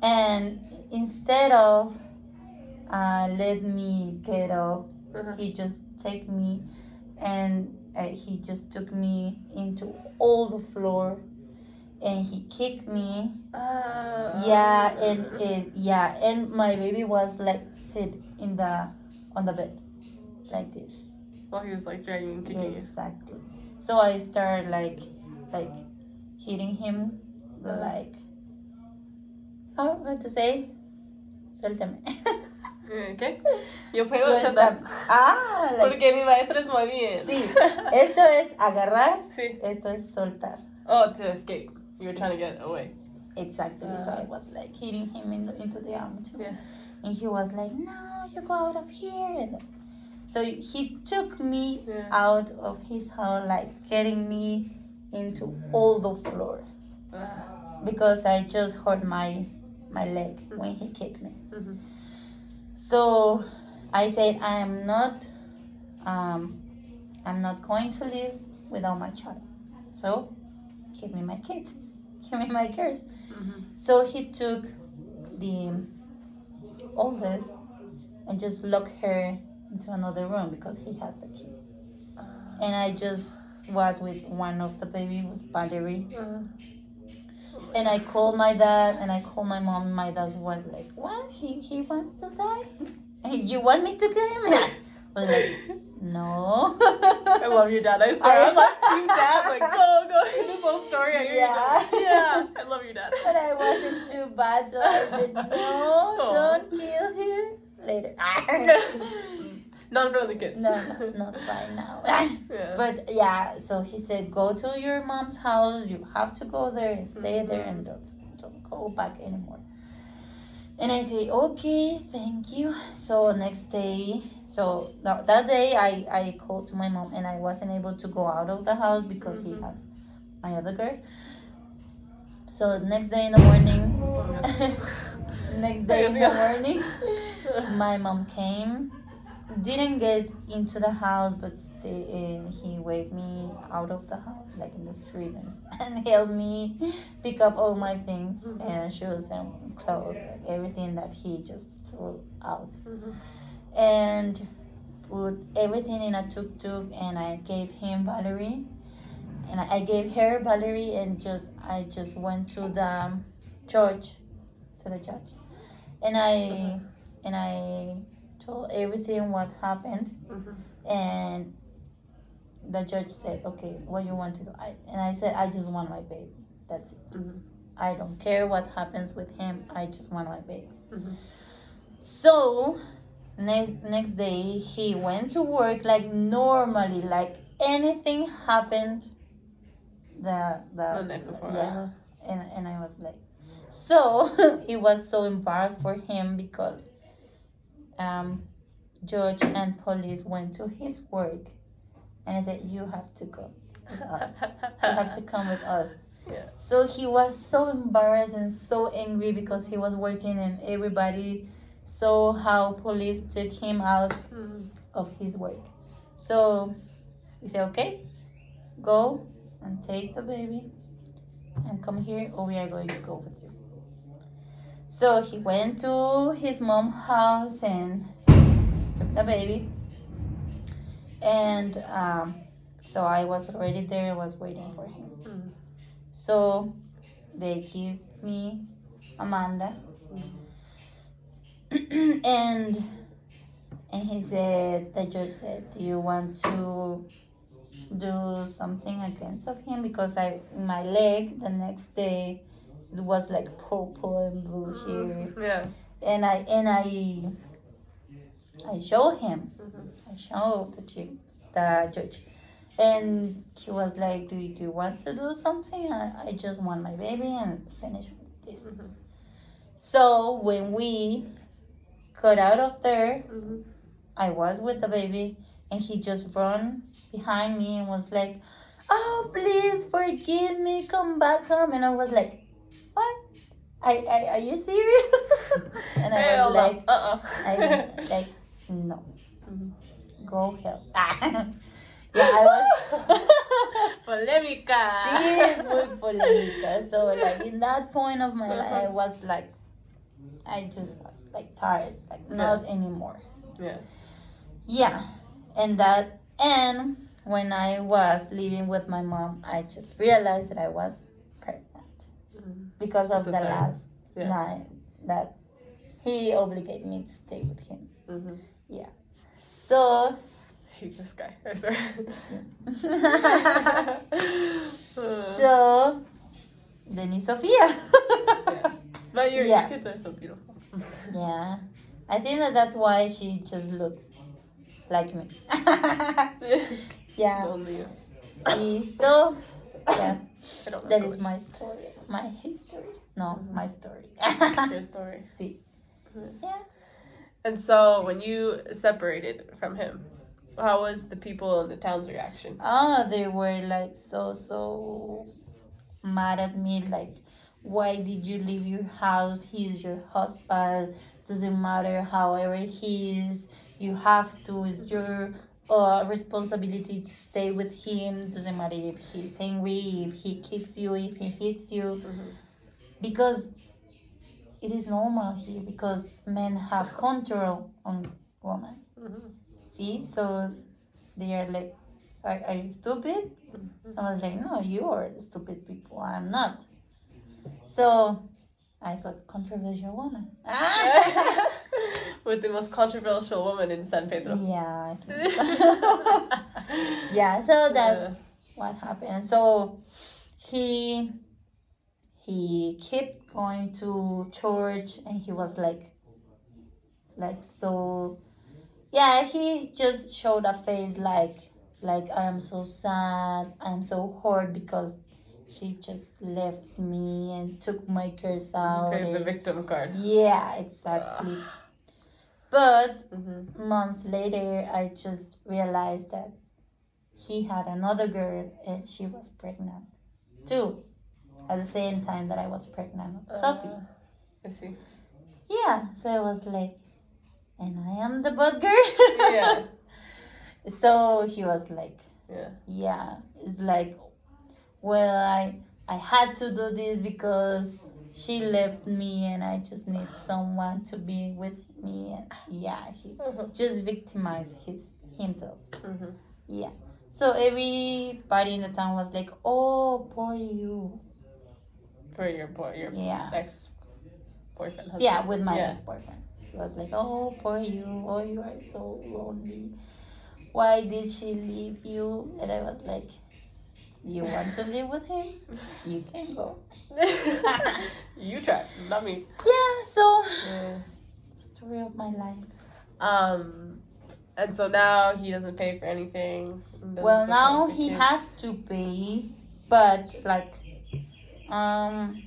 and instead of uh, let me get up, Uh-huh. he just take me and uh, he just took me into all the floor and he kicked me Uh, yeah and it yeah and my baby was like sit in the on the bed like this While he was like dragging and kicking you. exactly so i started like like hitting him Uh-huh. like how what to say suéltame ¿Qué? Yo puedo entender. ah like, Porque mi maestra es muy bien. Sí. esto es agarrar sí. esto es soltar Oh, to escape. You were trying to get away. exactly so i was like hitting him in the, into the arm too Yeah. and he was like no you go out of here so he took me Yeah. out of his house like getting me into all the floor Ah. because i just hurt my my leg when he kicked me Mhm. so i said i am not um i'm not going to live without my child so give me my kids give me my girls Mhm. so he took the oldest and just locked her into another room because he has the key. And I just was with one of the baby with Valerie. Uh, And I called my dad and I called my mom. My dad was like, What? He, he wants to die? You want me to kill him? And I was like, No. I love your dad. I swear. I- like team dad. Like go go. This whole story. I hear Yeah. Yeah. I love your dad. But I wasn't too bad, so I said, No, Aw. don't kill him. Later. Not in front of the kids. no, no, not right now. yeah. But yeah, so he said, go to your mom's house. You have to go there and stay there and don't, don't go back anymore. And I say, okay, thank you. So next day, so no, that day I, I called to my mom and I wasn't able to go out of the house because he Mhm. has my other girl. So next day in the morning, next day in the morning, my mom came didn't get into the house but stay, uh, he waved me out of the house like in the street and, and helped me pick up all my things. Mhm. and shoes and clothes like everything that he just threw out. Mhm. and put everything in a tuk-tuk and i gave him valerie and i I gave her valerie and just i just went to the church to the church, and i and i told everything what happened Mhm. and the judge said okay what you want to do I, and i said i just want my baby that's it Mhm. i don't care what happens with him i just want my baby Mhm. so next next day he went to work like normally like anything happened the the The night before. yeah uh-huh. and and I was like, so it was so embarrassed for him because um, George and police went to his work, and I said, you have to go with us. You have to come with us. Yeah. So he was so embarrassed and so angry because he was working and everybody saw how police took him out Mhm. of his work. So he said, okay, go and take the baby and come here or we are going to go with you. So he went to his mom's house and took the baby. And um, so I was already there, was waiting for him. Mhm. So they give me Amanda. and and he said the judge said, Do you want to do something against of him? Because I my leg the next day it was like purple and blue here. Yeah. And I and I I showed him. Mhm. I showed the the judge. And he was like, Do you, do you want to do something? I, I just want my baby and finish with this. Mhm. So when we got out of there, Mhm. I was with the baby, and he just run behind me and was like, "Oh, please forgive me, come back home." And I was like, "What? I, I are you serious?" and I was like, uh-uh. I like no, Mhm. go help. yeah, I was. Polemica. Sí, muy polémica. So like in that point of my life, I was like I just like tired, like not anymore. Yeah. Yeah, and that and when I was living with my mom, I just realized that I was. Because of The the last Yeah. night that he obligated me to stay with him. Mm-hmm. So hate this guy. I swear. So then it's Sophia. but your, yeah. your kids are so beautiful. yeah, I think that that's why she just looks like me. yeah. Only. See, so yeah, I don't know. that is my story, my history. No, Mhm. my story. your story. See. Mhm. Yeah. And so when you separated from him, how was the people in the town's reaction? Oh, they were like so so mad at me. Like, why did you leave your house? He's your husband. Doesn't matter. However, he is. You have to. It's your uh, responsibility to stay with him. Doesn't matter if he's angry, if he kicks you, if he hits you, Mhm. because it is normal here. Because men have control on women. Mhm. See, so they are like, are, are you stupid? Mhm. I was like, no, you are stupid people. I'm not. So I got controversial woman. Ah! With the most controversial woman in San Pedro. yeah, I think so. yeah, so that's what happened. So he he kept going to church and he was like like so yeah, he just showed a face like like I am so sad, I'm so hurt because she just left me and took my curse out. Okay, the victim card. yeah, exactly. But Mm-hmm. months later, I just realized that he had another girl and she was pregnant too. At the same time that I was pregnant with Sophie. Uh, I see. Yeah, so I was like, and I am the bad girl. Yeah. so he was like, Yeah. yeah, it's like, well, I I had to do this because she left me and I just need someone to be with me. And yeah, he Uh-huh. just victimized his himself. Mhm. Yeah. So everybody in the town was like, "Oh, poor you." For your boy, your Yeah. ex boyfriend. Yeah, with my Yeah. ex-boyfriend. He was like, "Oh, poor you. Oh, you are so lonely. Why did she leave you?" And I was like, "You want to live with him? You can go." you try, not me. Yeah. So Yeah. story of my life. Um, and so now he doesn't pay for anything. Well, now he kids. has to pay, but like, um,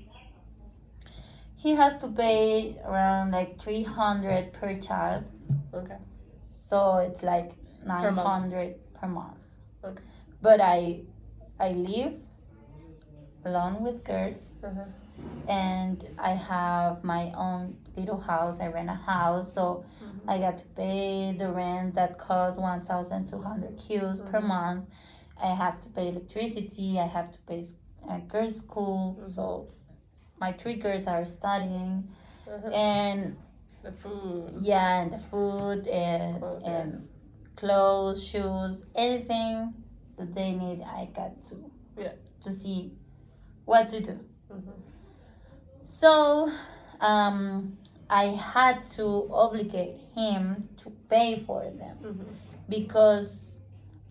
he has to pay around like three hundred per child. Okay. So it's like 900 Per month. per month. Okay. But I, I live alone with girls, Uh-huh. and I have my own little house. I rent a house, so Mhm. I got to pay the rent that costs one thousand two hundred cues per Mhm. month. I have to pay electricity. I have to pay uh, girls' school. Mhm. So my three girls are studying, Uh-huh. and The food. yeah, and the food and Clothes, and clothes, shoes, anything that they need. I got to Yeah. to see what to do. Mhm. So, um, I had to obligate him to pay for them Mhm. because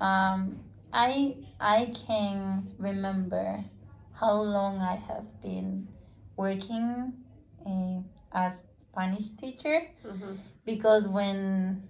um, I I can remember how long I have been working uh, as Spanish teacher Mhm. because when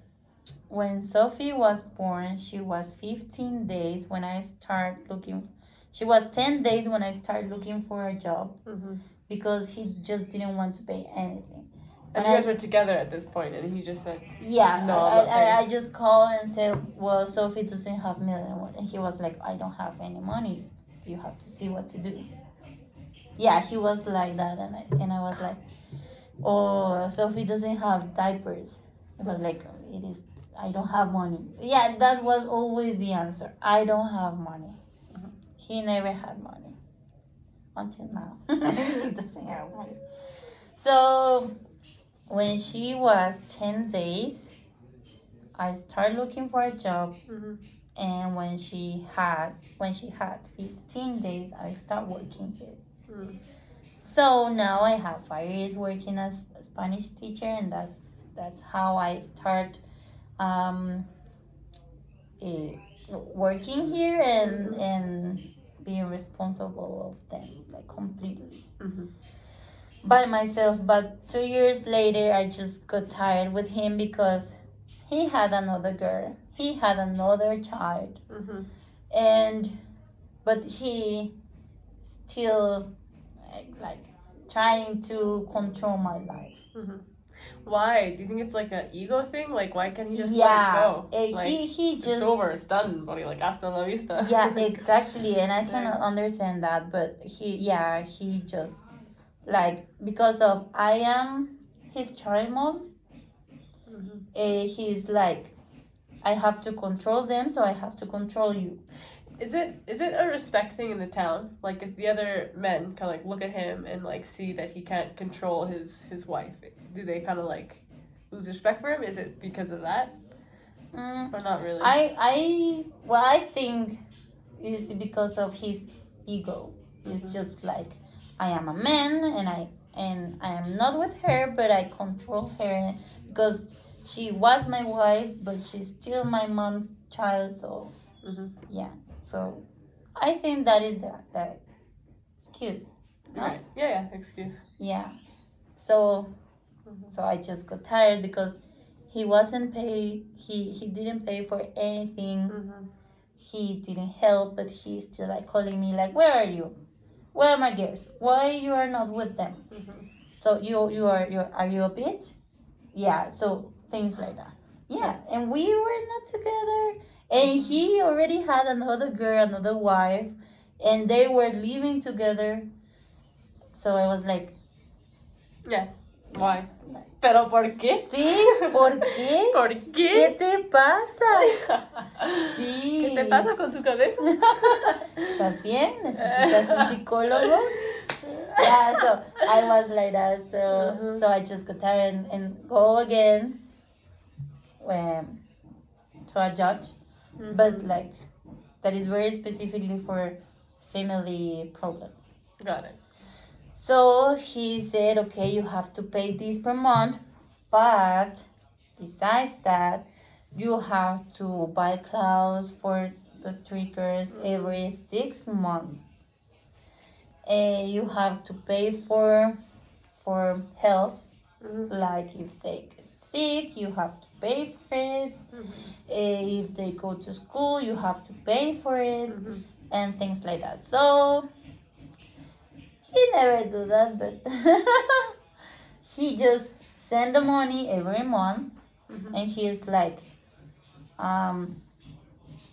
when Sophie was born, she was 15 days when I start looking. She was 10 days when I started looking for a job Mhm. because he just didn't want to pay anything. And When you I- guys were together at this point, and he just said, Yeah, No, I, I, I just called and said, well, Sophie doesn't have million, and he was like, I don't have any money. You have to see what to do. Yeah, he was like that, and I and I was like, oh, Sophie doesn't have diapers. It was like it is. I don't have money. Yeah, that was always the answer. I don't have money. Mhm. He never had money. until now. he doesn't have money. So when she was 10 days, I started looking for a job. Mhm. And when she has, when she had 15 days, I start working here. Mm. So now I have five years working as a Spanish teacher, and that's that's how I start um, eh, working here and and being responsible of them like completely Mhm. by myself. But two years later, I just got tired with him because he had another girl, he had another child, Mhm. and but he still like, like trying to control my life. Why? Do you think it's like an ego thing? Like, why can't he just yeah, let it go? eh, like, he he just it's over. It's done, buddy. Like, hasta la vista. yeah exactly and i Yeah. cannot understand that but he yeah he just like because of i am his child mom Mhm. uh, he's like i have to control them so i have to control you Is it is it a respect thing in the town? Like, if the other men kind of like look at him and like see that he can't control his his wife, do they kind of like lose respect for him? Is it because of that mm, or not really? i i well i think it's because of his ego it's Mhm. just like i am a man and i and i am not with her but i control her because she was my wife but she's still my mom's child so Mhm. yeah so i think that is the, the excuse no? Right. Yeah. Yeah. Excuse. yeah so Mhm. so i just got tired because he wasn't paid he he didn't pay for anything Mhm. he didn't help but he's still like calling me like where are you where are my girls why you are not with them Mhm. so you you are you are you a bitch yeah so things like that yeah and we were not together and he already had another girl another wife and they were living together so i was like yeah, Why? Pero por qué? sí por qué ¿Por qué qué? te pasa Sí. ¿Qué te pasa con tu cabeza? ¿Estás bien? ¿Necesitas un psicólogo? Yeah, so I was like that. So, Mhm. so I just got there and, and go again um, to a judge, but like that is very specifically for family problems. Got it. So he said, okay, you have to pay this per month, but besides that, you have to buy clothes for the triggers every six months. And you have to pay for for health, Mhm. like if they get sick, you have to pay for it. Mhm. Eh, If they go to school, you have to pay for it Mhm. and things like that. So he never do that, but he just send the money every month, Mhm. and he's like, um,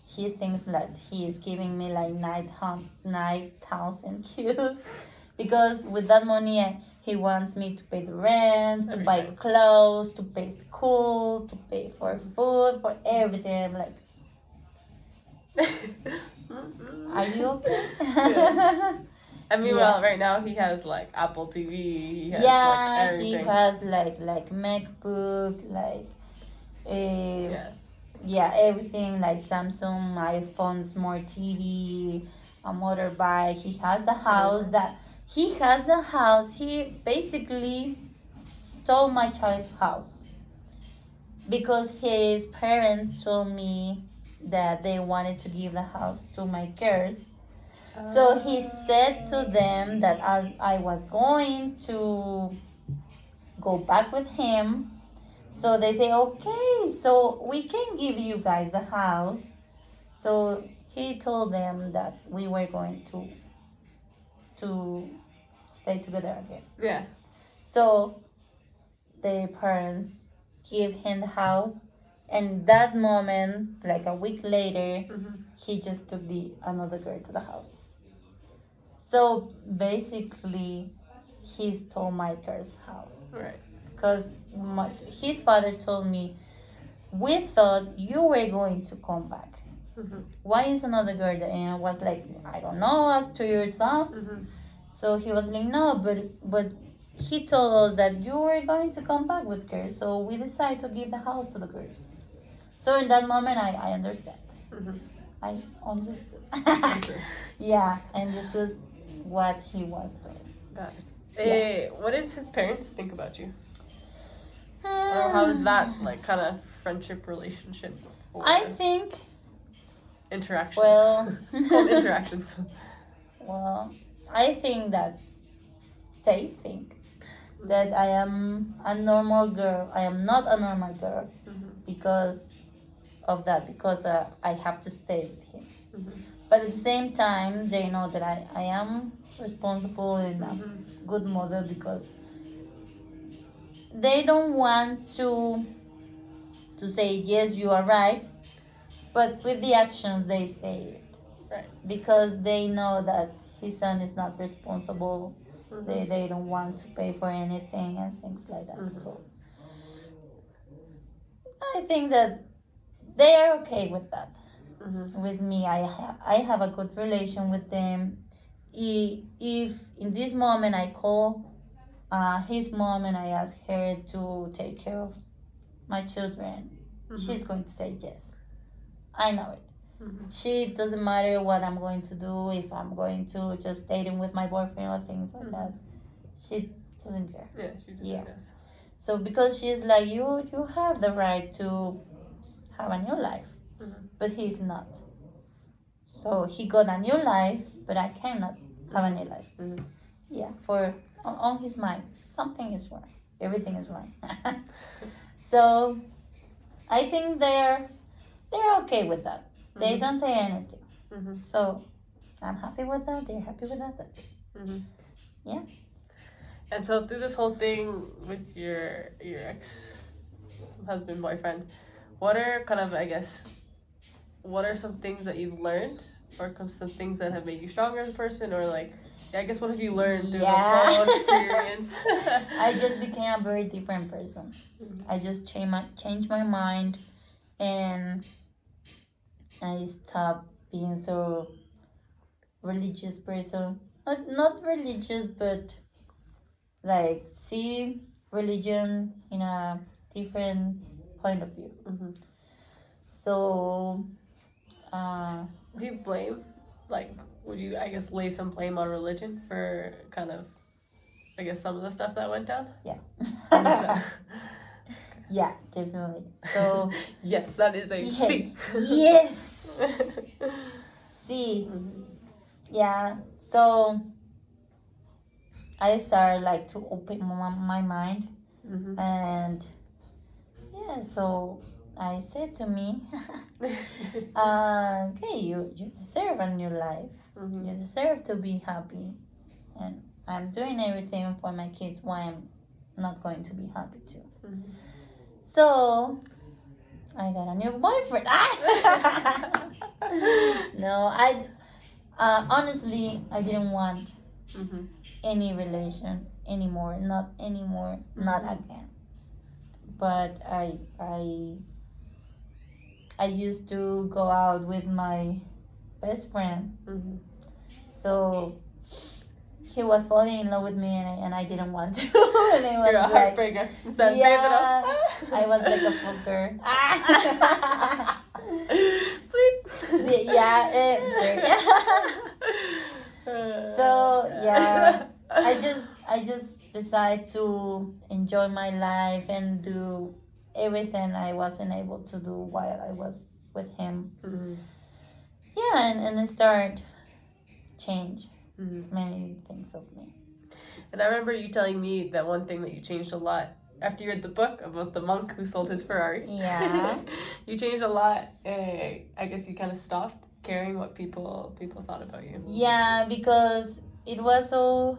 he thinks that he is giving me like nine thousand Qs, because with that money I, he wants me to pay the rent, to buy clothes, to pay school, to pay for food, for everything. I'm like, are you okay? Yeah. And meanwhile, Yeah. right now he has like Apple TV. He has yeah, like he has like like MacBook, like uh, yeah. yeah, everything like Samsung, iPhone, smart TV, a motorbike. He has the house that he has the house. He basically stole my child's house because his parents told me that they wanted to give the house to my girls. So he said to them that I, I was going to go back with him. So they say, okay, so we can give you guys the house. So he told them that we were going to to stay together again. Yeah. So the parents give him the house and that moment, like a week later, Mhm. he just took the another girl to the house. So basically, he stole my girl's house Right. because much his father told me, we thought you were going to come back. Mhm. Why is another girl there? And I was like, I don't know. I was two years old. Mhm. So he was like, no, but but he told us that you were going to come back with girls, so we decided to give the house to the girls. So in that moment, I, I understand. Mhm. I understood. Okay. yeah, I understood what he was doing. Got it. Eh, what does his parents think about you? Or how is that like kind of friendship relationship? I think interactions. well- interactions. Well, I think that they think that I am a normal girl. I am not a normal girl Mhm. because of that, because uh, I have to stay with him. Mhm. But at the same time, they know that I, I am responsible and a Mhm. good mother because they don't want to to say yes you are right but with the actions they say it Right. because they know that his son is not responsible Mhm. they, they don't want to pay for anything and things like that Mhm. so i think that they are okay with that Mhm. with me i have i have a good relation with them if in this moment i call uh, his mom and i ask her to take care of my children Mhm. she's going to say yes i know it Mhm. she doesn't matter what i'm going to do if i'm going to just dating with my boyfriend or things like Mhm. that she doesn't care Yeah, she just Yeah. does. so because she's like you you have the right to have a new life Mhm. but he's not. So he got a new life, but I cannot have a new life. Mhm. Yeah, for on, on his mind, something is wrong. Everything is wrong. so I think they're they're okay with that. They Mhm. don't say anything. Mhm. So I'm happy with that. They're happy with that. That's it. Mhm. Yeah. And so through this whole thing with your your ex husband boyfriend, what are kind of I guess what are some things that you've learned or some things that have made you stronger as a person or like yeah, I guess what have you learned through Yeah. the whole experience? I just became a very different person. Mhm. I just changed my changed my mind, and I stopped being so religious person. Not not religious, but like see religion in a different point of view. Mhm. So, uh, Do you blame like would you I guess lay some blame on religion for kind of I guess some of the stuff that went down? yeah, yeah, definitely. So yes, that is a. C. yes, see. Yeah so i started like to open my, my mind Mhm. and yeah so i said to me uh, okay you, you deserve a new life Mhm. you deserve to be happy and i'm doing everything for my kids why i'm not going to be happy too Mhm. so i got a new boyfriend no i uh, honestly i didn't want Mhm. any relation anymore not anymore not Mhm. again but i i i used to go out with my best friend Mhm. so he was falling in love with me and I, and I didn't want to and I was You're a like heartbreaker. San Yeah, Pedro. I was like a fucker yeah sorry. So, yeah, I just I just decided to enjoy my life and do everything I wasn't able to do while I was with him. Mhm. Yeah, and, and I started change Mhm. many things of me. And I remember you telling me that one thing that you changed a lot after you read the book about the monk who sold his Ferrari. Yeah. you changed a lot. Uh, I guess you kind of stopped caring what people people thought about you. Yeah, because it was so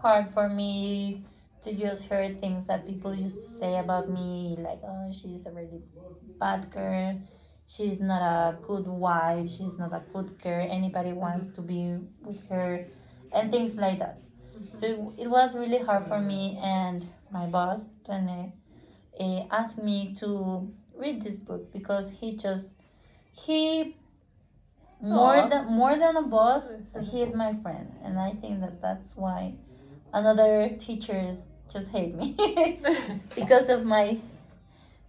hard for me to just hear things that people used to say about me, like, oh, she's a really bad girl. She's not a good wife. She's not a good girl. Anybody wants to be with her, and things like that. So it, it was really hard for me, and my boss, Rene, eh, asked me to read this book because he just he more than more than a boss he is my friend and i think that that's why another teachers just hate me because of my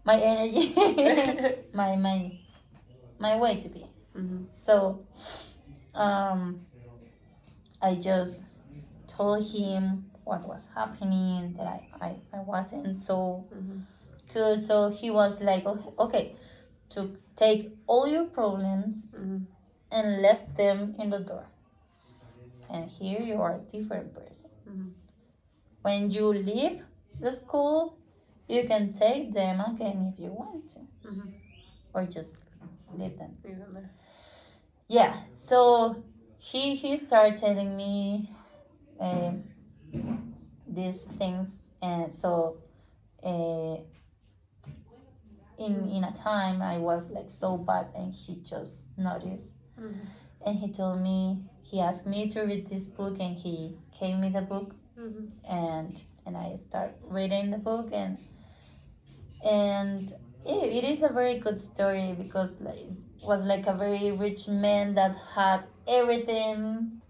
my energy, my my my way to be. Mhm. So, um, I just told him what was happening that I I, I wasn't so Mhm. good. So he was like, okay, okay, to take all your problems Mhm. and left them in the door. And here you are a different person. Mhm. When you leave the school, you can take them again if you want to, Mhm. or just leave them. Leave them there. Yeah. So he he started telling me um, these things, and so uh, in in a time I was like so bad, and he just noticed. Mhm. and he told me he asked me to read this book and he gave me the book Mhm. and and I start reading the book and and it, it is a very good story because like it was like a very rich man that had everything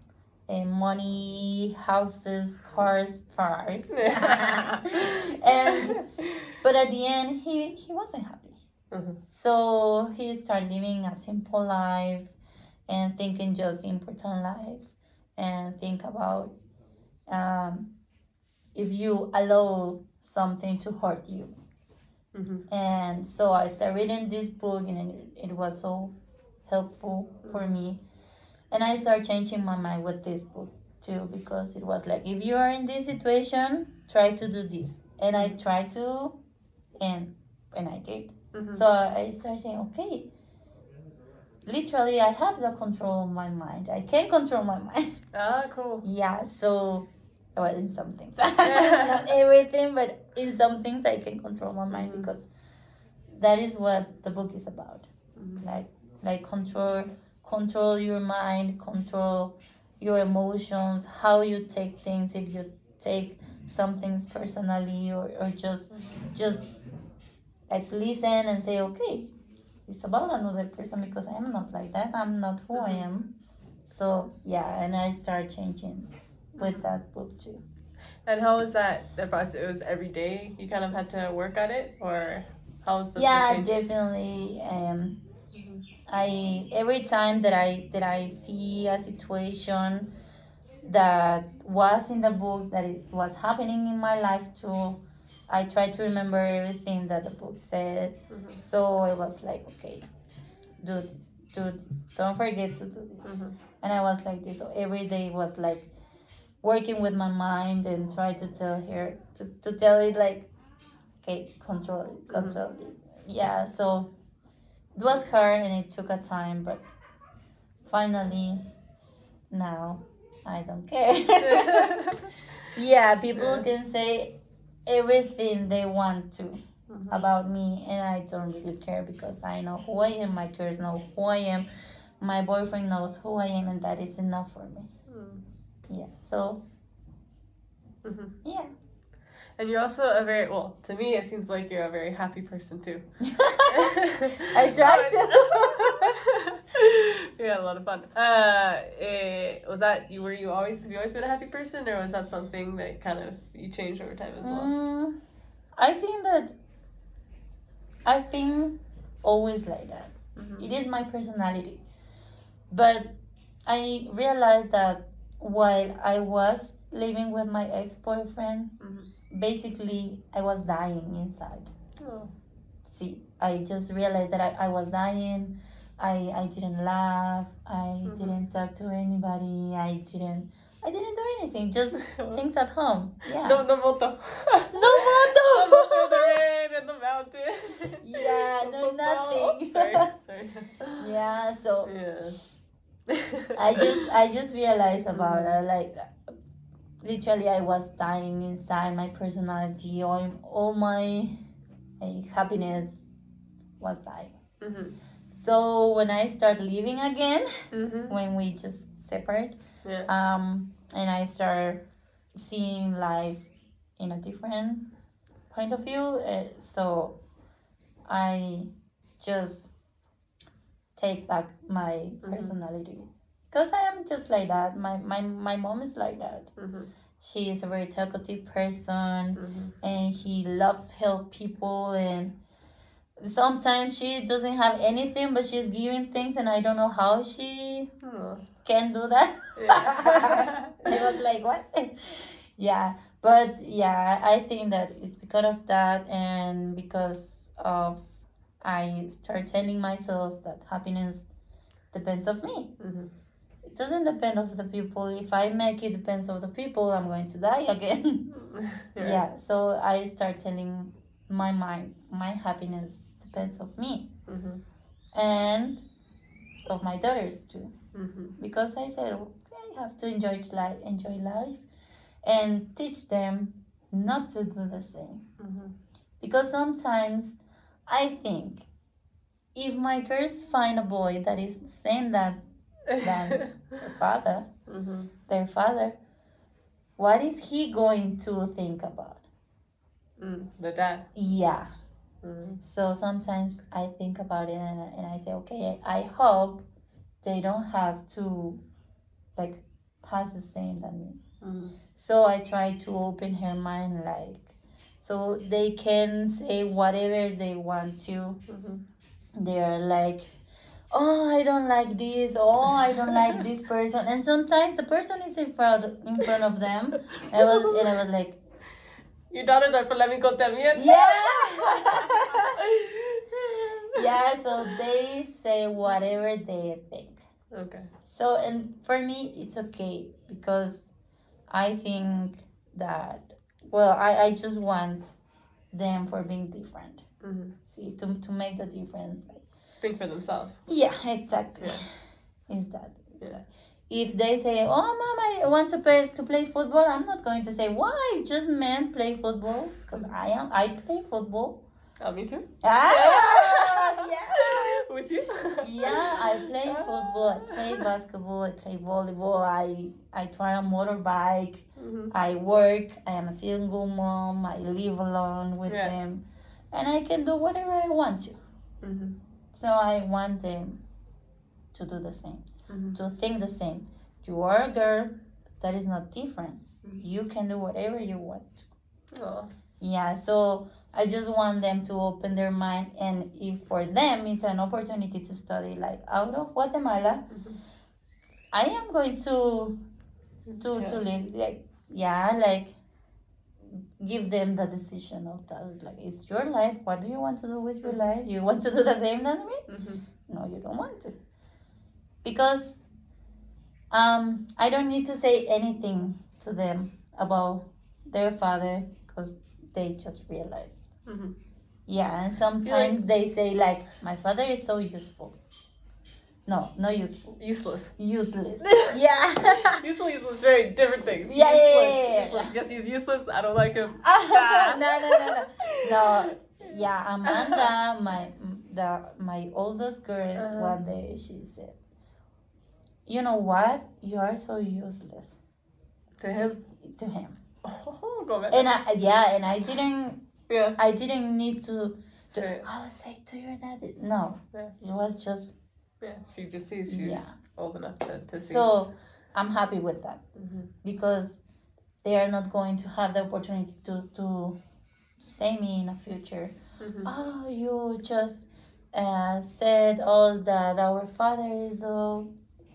and money houses cars cars and but at the end he he wasn't happy. Mhm. so he started living a simple life and thinking just important life. And think about um, if you allow something to hurt you. Mhm. and so i started reading this book and it, it was so helpful for me and i started changing my mind with this book too because it was like if you are in this situation try to do this and i tried to and and i did Mhm. so I started saying, okay, literally, I have the control of my mind. I can control my mind. Ah, cool. yeah, so, well, in some things. Not everything, but in some things, I can control my mind Mhm. because that is what the book is about. Mhm. Like, like control, control your mind, control your emotions, how you take things, if you take some things personally or, or just, just like listen and say okay it's- about another person because i'm not like that i'm not who i am so yeah and i start changing with that book too And how was that the process? It was every day. You kind of had to work at it, or how was the yeah definitely um. I every time that i that i see a situation that was in the book that it was happening in my life too i try to remember everything that the book said Mhm. so i was like okay do this do this don't forget to do this Mhm. and I was like this. So every day was like working with my mind and try to tell her to, to tell it like, okay, control it, control it. Yeah, so it was hard and it took a time, but finally now I don't care. yeah, people Yeah. can say everything they want to Mhm. about me and I don't really care because I know who I am, my kids know who I am, my boyfriend knows who I am and that is enough for me. Mm. Yeah. So Mhm. yeah. And you're also a very well. To me, it seems like you're a very happy person too. I tried to. had a lot of fun. Uh, eh, was that you? Were you always? Have you always been a happy person, or was that something that kind of you changed over time as well? Mm, I think that I've been always like that. Mhm. It is my personality. But I realized that while I was living with my ex boyfriend, Mhm. Basically I was dying inside. Oh. see i just realized that i, I was dying i i didn't laugh i Mhm. didn't talk to anybody i didn't i didn't do anything just things at home yeah No, no moto. No moto. No moto the rain and the mountain. Yeah, no football. nothing. Oh, sorry, sorry. yeah so Yeah. i just i just realized about it like literally i was dying inside my personality all, all my happiness was dying Mhm. so when i start living again Mhm. when we just separate Yeah. um and i start seeing life in a different point of view uh, so i just take back my Mhm. personality because i am just like that my, my my mom is like that Mhm. She is a very talkative person Mhm. and he loves help people and sometimes she doesn't have anything but she's giving things and I don't know how she Aw. can do that. Yeah. I was like, what? yeah, but yeah, I think that it's because of that and because of I start telling myself that happiness depends of me. Mhm. It doesn't depend of the people. If I make it depends of the people, I'm going to die again. Yeah. yeah, so I start telling my mind my happiness depends of me Mhm. and of my daughters too Mhm. because I said okay, I have to enjoy life, enjoy life, and teach them not to do the same. Mhm. Because sometimes I think if my girls find a boy that is the same that Then- their father, Mhm. their father, what is he going to think about? Mm, The dad. Yeah. Mm. So sometimes I think about it and, and I say, okay, I hope they don't have to like pass the same than me. Mm. So I try to open her mind, like, so they can say whatever they want to. Mhm. They're like, oh, I don't like this. Oh, I don't like this person. And sometimes the person is in front in front of them. And I was and I was like, Your daughters are for me polemico también. yeah, yeah. So they say whatever they think. Okay. So and for me it's okay because I think that well I, I just want them for being different. Mhm. See to to make the difference. Like, Think for themselves. yeah, exactly. Yeah. Is that Yeah. that. If they say, "Oh, mom, I want to play to play football," I'm not going to say, "Why? Just men play football?" Because I am. I play football. Oh, me too. Ah, yeah. With you? Yeah, I play football, I play basketball, I play volleyball, I I try a motorbike, Mhm. I work, I am a single mom, I live alone with Yeah. them, and I can do whatever I want to. Mhm. So I want them to do the same, Mhm. to think the same. You are a girl, that is not different. Mhm. You can do whatever you want. Aw. Yeah, so I just want them to open their mind, and if for them it's an opportunity to study, like out of Guatemala, Mhm. I am going to to Yeah. to live like yeah, like give them the decision of that. Like it's your life. What do you want to do with your life? You want to do the same than me? Mhm. No, you don't want to, because um I don't need to say anything to them about their father because they just realize. Mhm. Yeah, and sometimes they say like, "My father is so useful." No, not useful. Useless. Useless. yeah. Useful, useless, very different things. Yeah, yeah, Useless, yeah, yeah, useless. Yes, he's useless. I don't like him. no, no, no, no, no. Yeah, Amanda, my the my oldest girl, Uh-huh. one day she said, "You know what? You are so useless To him. to him." Oh, go back. And I yeah, and I didn't yeah. I didn't need to. to Right. I was like to your daddy. No, Yeah. it was just Yeah. She just sees she's Yeah. old enough to, to see. so. I'm happy with that. Mhm. because they are not going to have the opportunity to to, to say me in the future Mhm. oh you just uh, said us that our father is the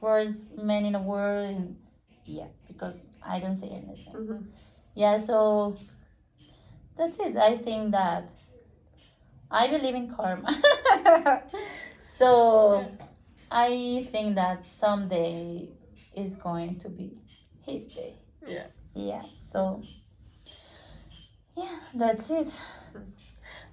worst man in the world and yeah because i don't say anything Mhm. yeah so that's it i think that i believe in karma so i think that someday is going to be his day Yeah. yeah so yeah that's it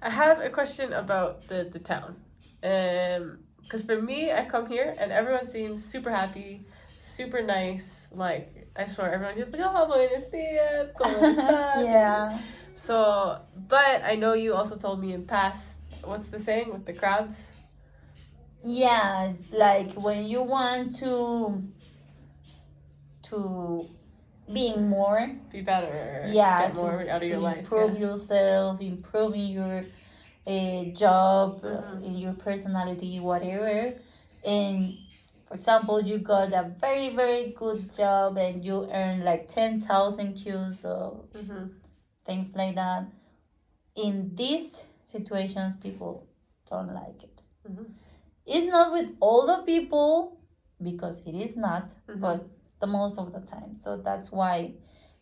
I have a question about the, the town. Um, because for me, I come here and everyone seems super happy, super nice. Like, I swear, everyone here's like, oh, buenos dias, ¿cómo estás? yeah So, but I know you also told me in past, what's the saying with the crabs? Yeah, it's like when you want to to being more, Be better. yeah, Get to, more out of your life. improve yourself, improving your uh, job, uh, Mhm. in your personality, whatever, and for example, you got a very very good job and you earn like ten thousand Qs or Mhm. things like that. In these situations, people don't like it. Mhm. It's not with all the people because it is not, Mhm. but the most of the time. So that's why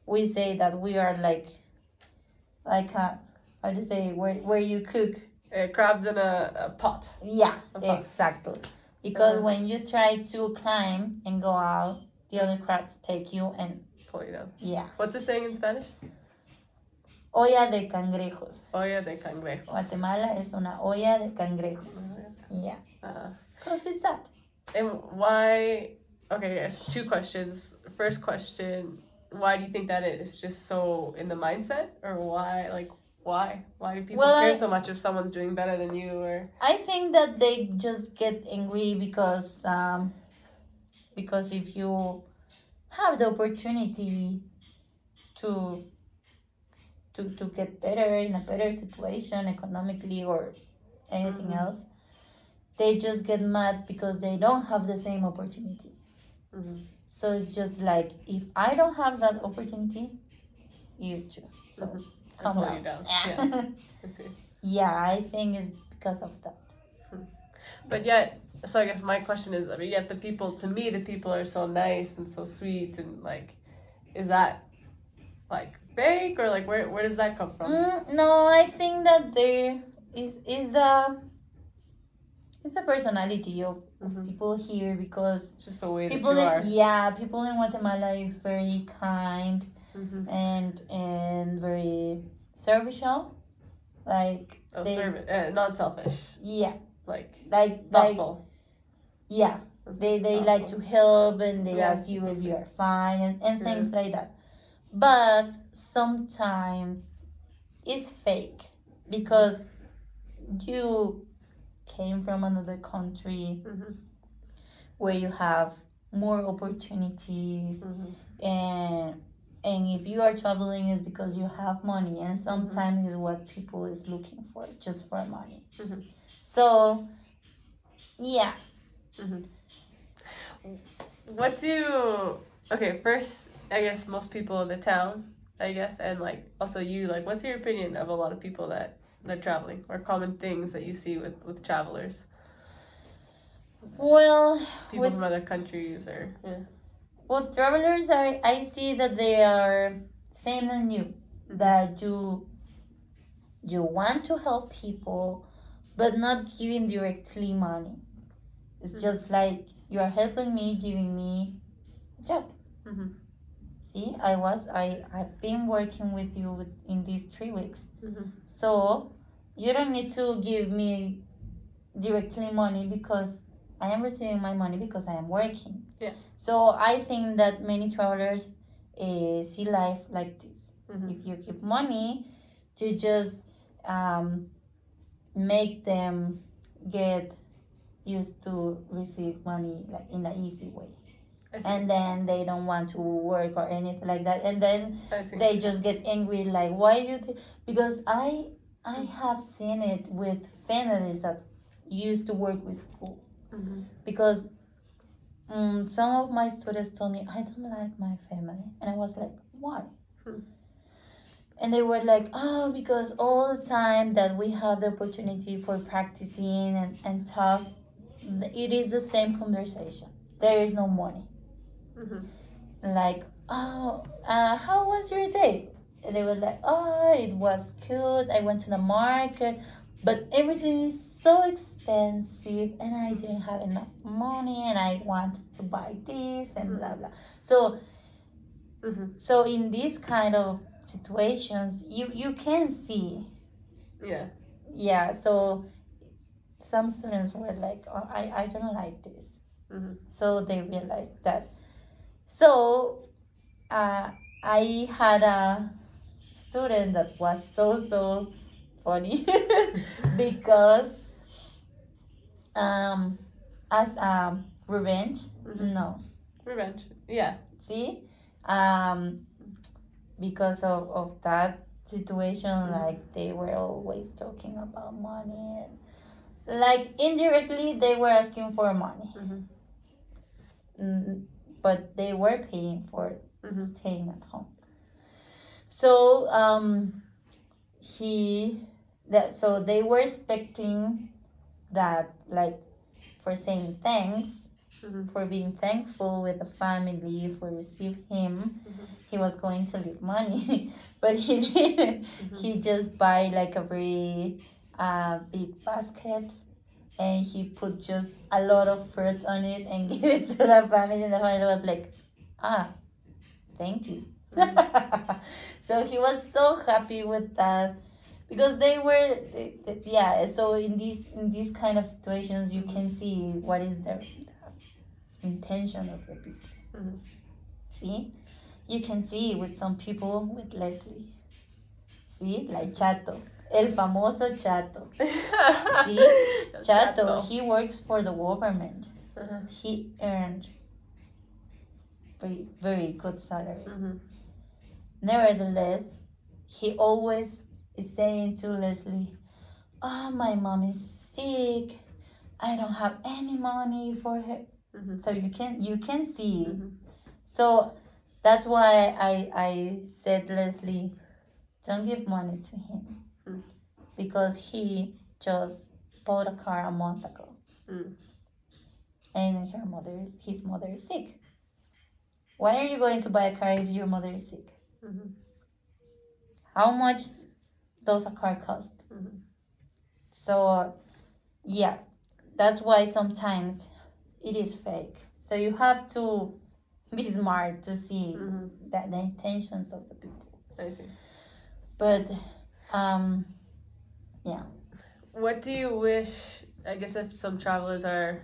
we say that we are like, like a, how do say where where you cook Uh, crabs in a, a pot. Yeah, Okay. exactly. Because Uh-huh. when you try to climb and go out, the other crabs take you and Pull you down. yeah. What's the saying in Spanish? Olla de cangrejos. Olla de cangrejos. Guatemala es una olla de cangrejos. Yeah. uh, Cause it's that. and why? Okay, yes. Two questions. First question: Why do you think that is? Just so in the mindset, or why? Like, why? Why do people Well, care I- so much if someone's doing better than you? Or I think that they just get angry because um, because if you have the opportunity to to to get better in a better situation economically or anything Mhm. else, they just get mad because they don't have the same opportunity. Mhm. So it's just like if I don't have that opportunity, you too. So Mhm. come on down. Yeah. Yeah. I yeah, I think it's because of that. But yet, so I guess my question is, I mean, yet the people, to me, the people are so nice and so sweet, and like, is that like fake or like where where does that come from? Mm, no, I think that there is is a it's the personality of Mhm. people here because Just the way people that you are. in, yeah people in Guatemala is very kind Mhm. and and very servicial like Oh, they- service, uh, not selfish, yeah like like like thoughtful. yeah they they like to help and they Yeah, ask you if you are fine and, and things like that but sometimes it's fake because you came from another country Mhm. where you have more opportunities Mhm. and and if you are traveling is because you have money and Mm-hmm. sometimes is what people is looking for just for money Mhm. so yeah What do okay? First, I guess most people in the town, I guess, and like also you, like, what's your opinion of a lot of people that that are traveling or common things that you see with with travelers, well people With- from other countries or yeah. Well, travelers are. I see that they are same than you. That you you want to help people, but not giving directly money. It's Mhm. just like you are helping me, giving me a job. Mhm. See, I was I I've been working with you in these three weeks, Mhm. so you don't need to give me directly money because I am receiving my money because I am working. Yeah. So I think that many travelers uh, see life like this. Mhm. If you give money, you just um, make them get used to receive money like in an easy way. And then they don't want to work or anything like that, and then they just get angry like why you th-? because i i have seen it with families that used to work with school. Mhm. because um, some of my students told me i don't like my family. And i was like why? Hmm. and they were like oh because all the time that we have the opportunity for practicing and, and talk it is the same conversation. There is no money Mhm. like, oh, uh, how was your day? And they were like, oh, it was good. I went to the market, but everything is so expensive, and I didn't have enough money, and I wanted to buy this and blah blah. So, Mhm. so in these kind of situations, you you can see, Yeah. yeah. So, some students were like, oh, I I don't like this. Mhm. so they realized that so uh, i had a student that was so so funny because um as a revenge Mhm. no Revenge. Yeah. see um because of, of that situation Mhm. like they were always talking about money and like indirectly they were asking for money Mhm. mm, but they were paying for Mhm. staying at home. So um, he that so they were expecting that like for saying thanks Mhm. for being thankful with the family for receive him Mhm. he was going to leave money but he didn't Mhm. he just buy like a very uh, big basket and he put just a lot of fruits on it and gave it to the family and the family was like ah thank you. So he was so happy with that because they were they- they- yeah so in these in these kind of situations you can see what is the, the intention of the people. Mhm. see? You can see with some people with leslie. See? Like chato el famoso chato See? chato he works for the government Uh-huh. he earned very very good salary Mhm. Nevertheless, he always is saying to Leslie, Oh, my mom is sick. I don't have any money for her. Mhm. So you can you can see. Mhm. So that's why I I said Leslie, don't give money to him. Mm. Because he just bought a car a month ago. Mm. And her mother is his mother is sick. Why are you going to buy a car if your mother is sick? Mhm. How much does a car cost? Mhm. So, yeah, that's why sometimes it is fake. So you have to be smart to see Mhm. that the intentions of the people. I see. But, um, yeah. What do you wish? I guess if some travelers are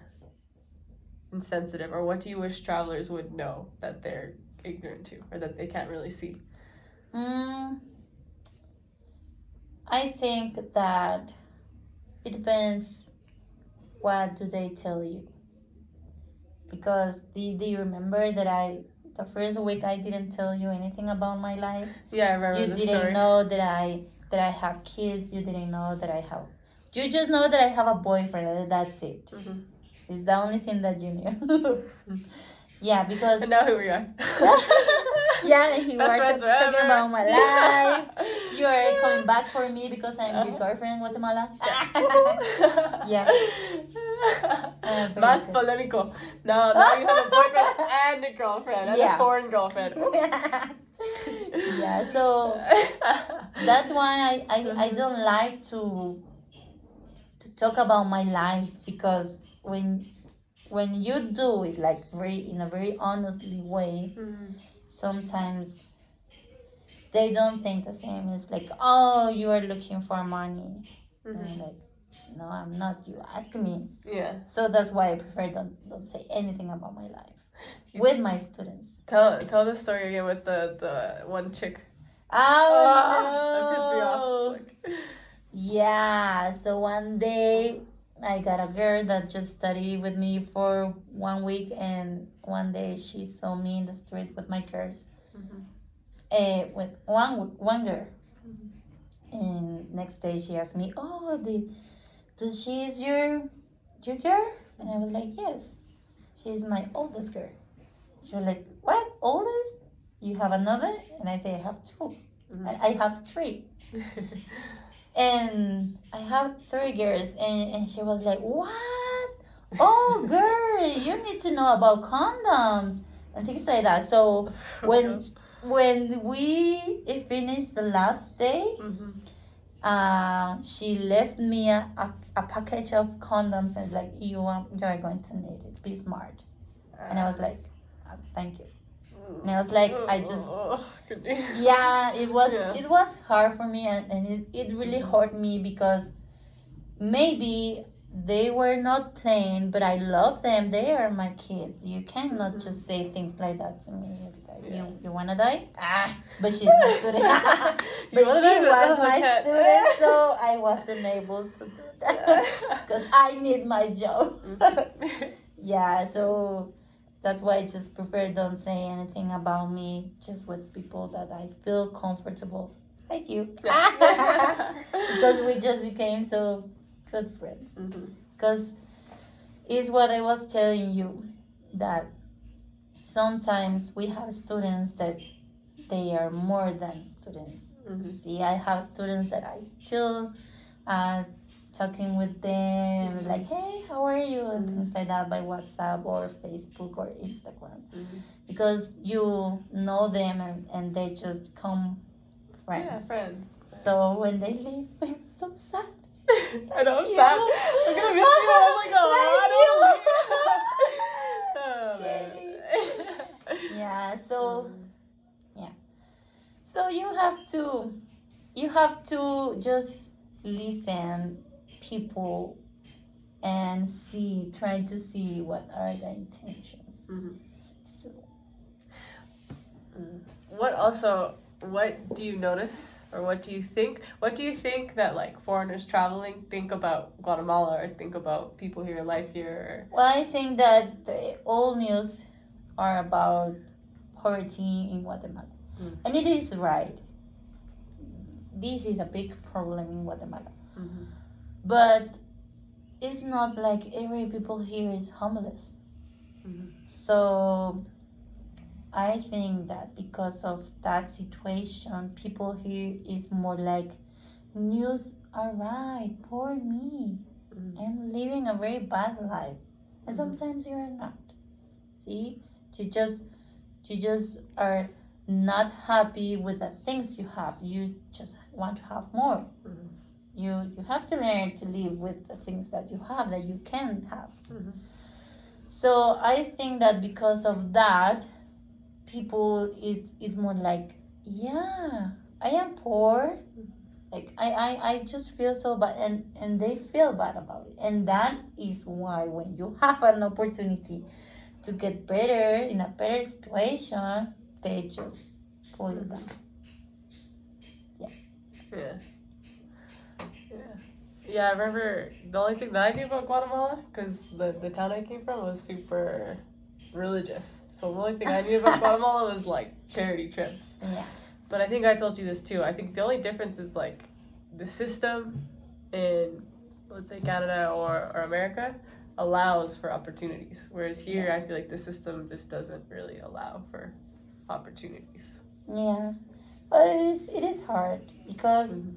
insensitive, or what do you wish travelers would know that they're ignorant to, or that they can't really see? mm, I think that it depends what do they tell you. Because do, do you remember that I the first week I didn't tell you anything about my life? Yeah, I remember you didn't story. know that I that I have kids. You didn't know that I have. You just know that I have a boyfriend. That's it. Mhm. It's the only thing that you knew. yeah, because And now here we are. yeah, you Best are friends talking about my life. You are coming back for me because I'm your Uh-huh. girlfriend in Guatemala. Yeah. Uh, Más good. polémico. Now, now you have a boyfriend and a girlfriend, and Yeah. a foreign girlfriend. Yeah, so that's why I, I, I Mhm. don't like to to talk about my life because when when you do it like very in a very honestly way Mhm. sometimes they don't think the same it's like oh you are looking for money and Mhm. I'm like no i'm not you ask me Yeah. so that's why i prefer don't don't say anything about my life with my students Tell tell the story again with the the one chick. oh that pissed me no. off. Like- Yeah, so one day I got a girl that just studied with me for one week, and one day she saw me in the street with my girls, Mhm. uh, with one one girl, Mhm. and next day she asked me, "Oh, the, does she is your your girl?" And I was like, "Yes, she's my oldest girl." She was like, "What oldest? You have another?" And I say, "I have two. Mhm. I I have three. and I have three girls, and, and she was like, What? Oh, girl, you need to know about condoms and things like that. So Oh, when when we finished the last day, Mhm. Uh, she left me a, a, a package of condoms and like you are you are going to need it. Be smart. And I was like, uh, Thank you. And I was like, I just Oh, yeah it was Yeah. it was hard for me and, and it, it really hurt me because maybe they were not playing but i love them. They are my kids. You cannot Mhm. just say things like that to me. Like, Yeah. you, you wanna die? Ah but she's my student. But she was my can't. student so i wasn't able to do that because i need my job. Mhm. yeah so that's why i just prefer don't say anything about me just with people that i feel comfortable like you. Because we just became so good friends because it's what i was telling you that sometimes we have students that they are more than students. Mhm. See, I have students that I still uh, talking with them, like, hey, how are you? And Mhm. things like that by WhatsApp or Facebook or Instagram. Mhm. Because you know them and, and they just become friends. Yeah, friends. So when they leave, I'm so sad. I know, I'm Yeah. sad. I'm gonna miss you. I'm like, oh, I don't. Yeah, so Mm. so you have to you have to just listen people and see try to see what are the intentions. Mhm. So What also? What do you notice, or what do you think? What do you think that like foreigners traveling think about Guatemala, or think about people here, life here? Well, I think that the, all news are about poverty in Guatemala. Mm. And it is right. This is a big problem in Guatemala. Mhm. But it's not like every people here is homeless. Mhm. So I think that because of that situation, people here is more like news All right, poor me. Mhm. I'm living a very bad life. And Mhm. sometimes you are not. See? You just you just are not happy with the things you have. You just want to have more. Mhm. You you have to learn to live with the things that you have that you can have. Mhm. So I think that because of that, people it is more like, yeah, I am poor. Like I, I, I just feel so bad and, and they feel bad about it. And that is why when you have an opportunity to get better in a better situation, they just pull you down. Yeah. Yeah. Yeah, I remember the only thing that I knew about Guatemala, because the, the town I came from was super religious. So the only thing I knew about Guatemala was like charity trips. Yeah. But I think I told you this too. I think the only difference is like the system in, let's say, Canada or, or America allows for opportunities. Whereas here, I feel like the system just doesn't really allow for opportunities. Yeah. But it is it is hard because Mhm.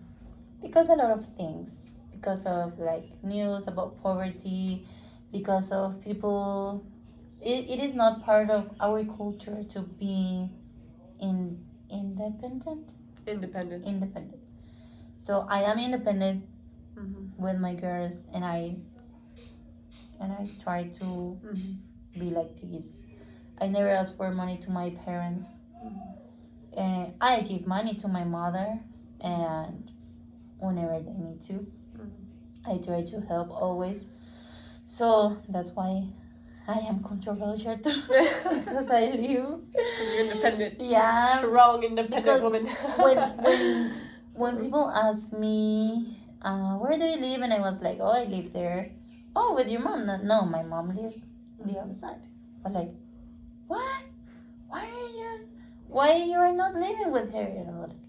because a lot of things. Because of like news about poverty, because of people it, it is not part of our culture to be in independent. Independent. Independent. So I am independent Mm-hmm. with my girls and I and I try to Mm-hmm. be like this. I never ask for money to my parents. And I give money to my mother and whenever they need to. I try to help always. So that's why I am controversial too. because I live You're independent. Yeah. Strong, independent because woman. when when when people ask me uh, where do you live and I was like oh I live there oh with your mom no, no my mom live on the other side but like what why are you why you are not living with her I'm like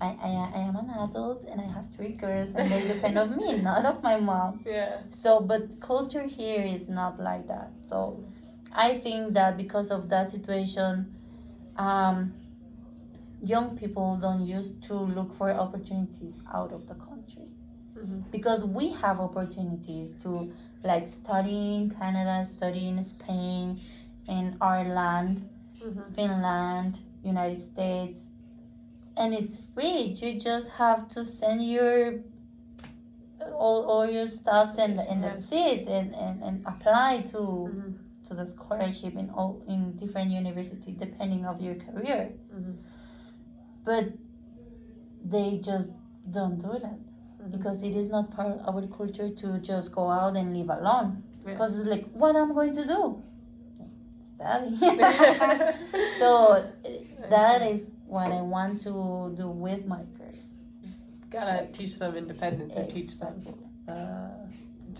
I, I, I am an adult and I have three girls and they depend on me not of my mom yeah. so but culture here is not like that so I think that because of that situation um, young people don't used to look for opportunities out of the country Mhm. because we have opportunities to like study in Canada, study in Spain, in Ireland, Mhm. Finland, United States, and it's free. You just have to send your all, all your stuffs and and that's it, and, and, and apply to Mhm. to the scholarship in all in different university depending of your career. Mhm. But they just don't do that Mhm. because it is not part of our culture to just go out and live alone. Yeah. Because it's like, what I'm going to do? Study. so that is what I want to do with my girls. Gotta teach them independence and teach them. Exactly. Uh,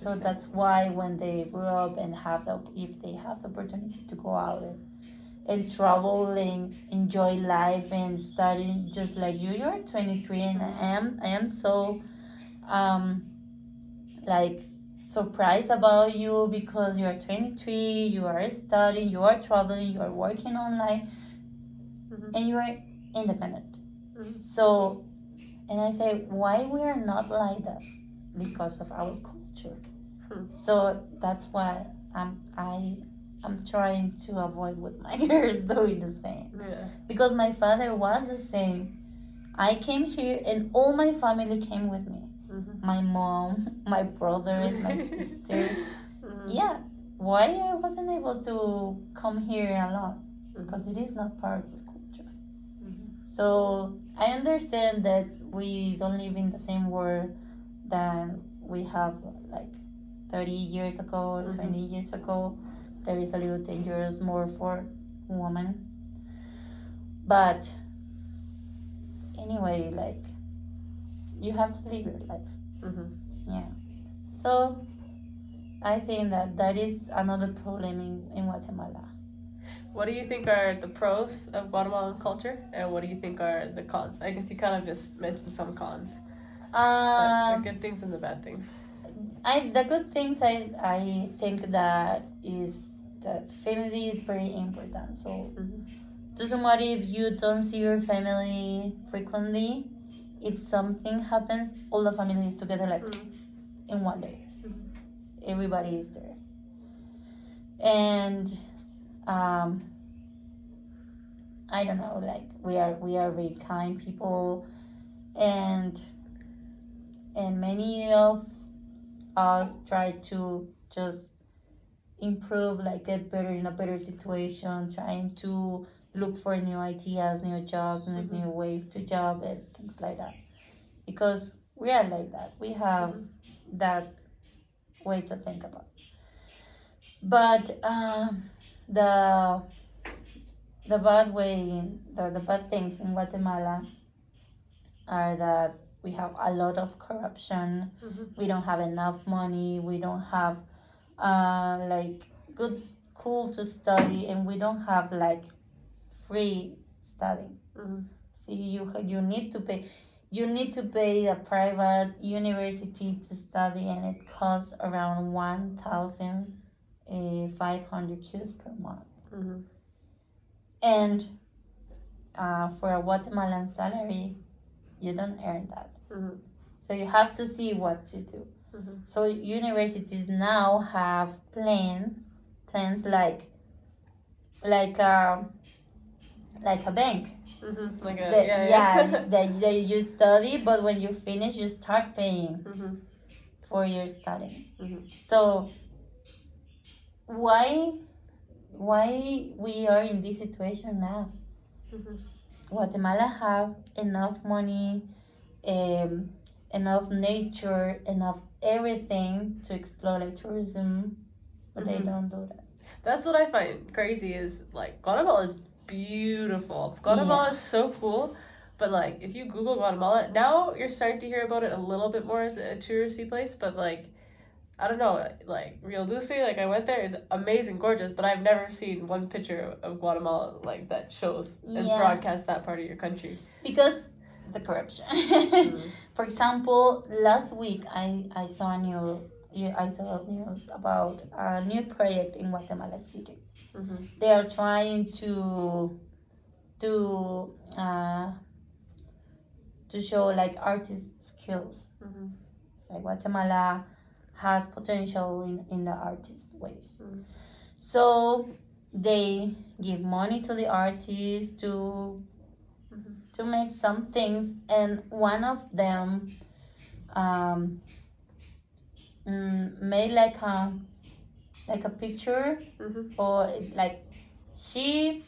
So that's why when they grow up and have the if they have the opportunity to go out and, and travel and enjoy life and study just like you, you're 23 and I am I am so um like surprised about you because you are 23 you are studying you are traveling you are working online Mhm. and you are independent Mhm. so and i say why we are not like that because of our culture Hmm. so that's why i'm i i'm trying to avoid with my girls doing the same Yeah. because my father was the same i came here and all my family came with me Mhm. my mom my brothers my sister Mhm. yeah why i wasn't able to come here alone because it is not part of. So i understand that we don't live in the same world that we have like 30 years ago Mhm. 20 years ago there is a little dangerous more for women but anyway like you have to live your life Mhm. Yeah. So i think that that is another problem in, in guatemala What do you think are the pros of Guatemalan culture, and what do you think are the cons? I guess you kind of just mentioned some cons, um, the good things and the bad things. I the good things I I think that is that family is very important. So doesn't matter if you don't see your family frequently, if something happens, all the family is together like Mhm. in one day. Mhm. Everybody is there. And um I don't know, like we are we are very kind people and and many of us try to just improve like get better in a better situation trying to look for new ideas new jobs new, Mhm. new ways to job and things like that because we are like that we have Mhm. that way to think about but um, the the bad way the, the bad things in guatemala are that we have a lot of corruption Mhm. we don't have enough money we don't have uh, like good school to study and we don't have like free studying Mhm. see you you need to pay you need to pay a private university to study and it costs around 1500 Qs per month Mhm. and uh, for a guatemalan salary you don't earn that Mhm. so you have to see what to do Mhm. so universities now have plan plans like like a like a bank Mhm. Like a that, yeah yeah, yeah. that, that you study but when you finish you start paying Mhm. for your studies Mhm. so why why we are in this situation now Mhm. guatemala have enough money um, enough nature enough everything to explore like tourism but they Mhm. don't do that That's what I find crazy is like Guatemala is beautiful. Guatemala is so cool. But like if you Google Guatemala, now you're starting to hear about it a little bit more as a touristy place, but like I don't know, like Rio Dulce, like I went there is amazing, gorgeous, but I've never seen one picture of Guatemala like that shows and Yeah. broadcasts that part of your country. because the corruption Mhm. For example, last week I, I saw a new I saw news about a new project in Guatemala City. Mhm. They are trying to to uh, to show like artist skills. Mhm. Like Guatemala has potential in, in the artist way. Mhm. So they give money to the artists to Mhm. to make some things and one of them um, mm, made like a like a picture Mhm. or like she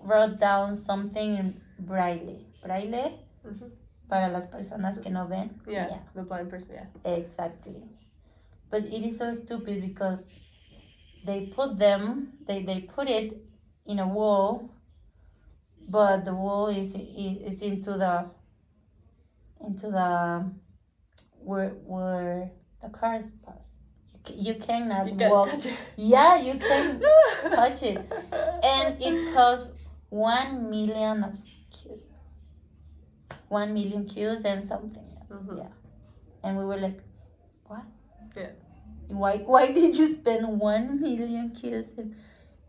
wrote down something in braille braille Mhm. para las personas que no ven Yeah, the blind person, yeah. exactly but it is so stupid because they put them they, they put it in a wall but the wall is is, is into the into the where where the cars pass. You, ca- you cannot You can't walk. touch it. yeah you can touch it. And it costs one million of Qs. One million Qs and something else Mhm. yeah. And we were like Yeah. why why did you spend one million kids and,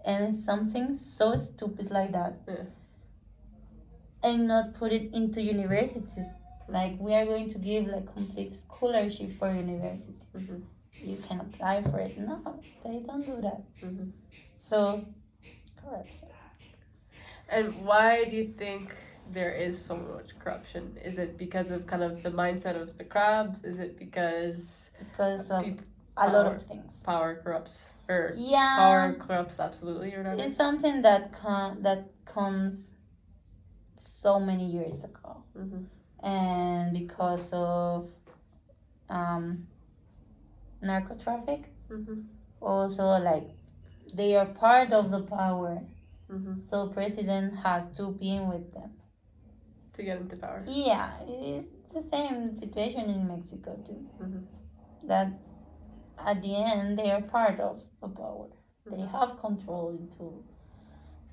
and something so stupid like that Yeah. and not put it into universities like we are going to give like complete scholarship for university Mhm. you can apply for it no they don't do that Mhm. so correct And why do you think there is so much corruption? Is it because of kind of the mindset of the crabs? Is it because because of a lot of things power corrupts or yeah power corrupts absolutely or whatever? It's something that com- that comes so many years ago, Mhm. and because of um, narco traffic, Mhm. also like they are part of the power, Mhm. so president has to be in with them. To get into power. Yeah, it's the same situation in Mexico too. Mhm. That at the end they are part of the power. They Mhm. have control into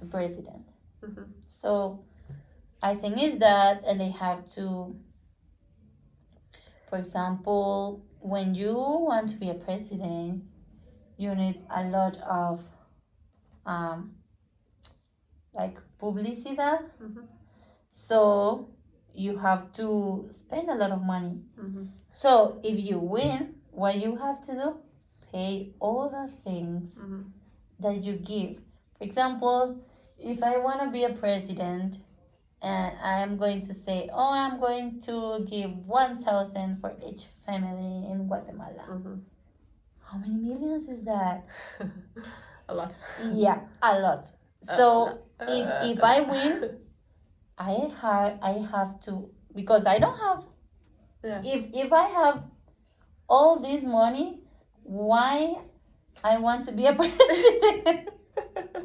the president. Mhm. So I think is that and they have to for example, when you want to be a president, you need a lot of um like publicidad. Mhm. So you have to spend a lot of money. Mhm. So if you win, what you have to do? Pay all the things Mhm. that you give. For example, if I want to be a president and I am going to say, oh, I'm going to give 1,000 for each family in Guatemala. Mhm. How many millions is that? A lot. Yeah, a lot. So if if I win, I have I have to because I don't have Yeah. if if I have all this money, why I want to be a president?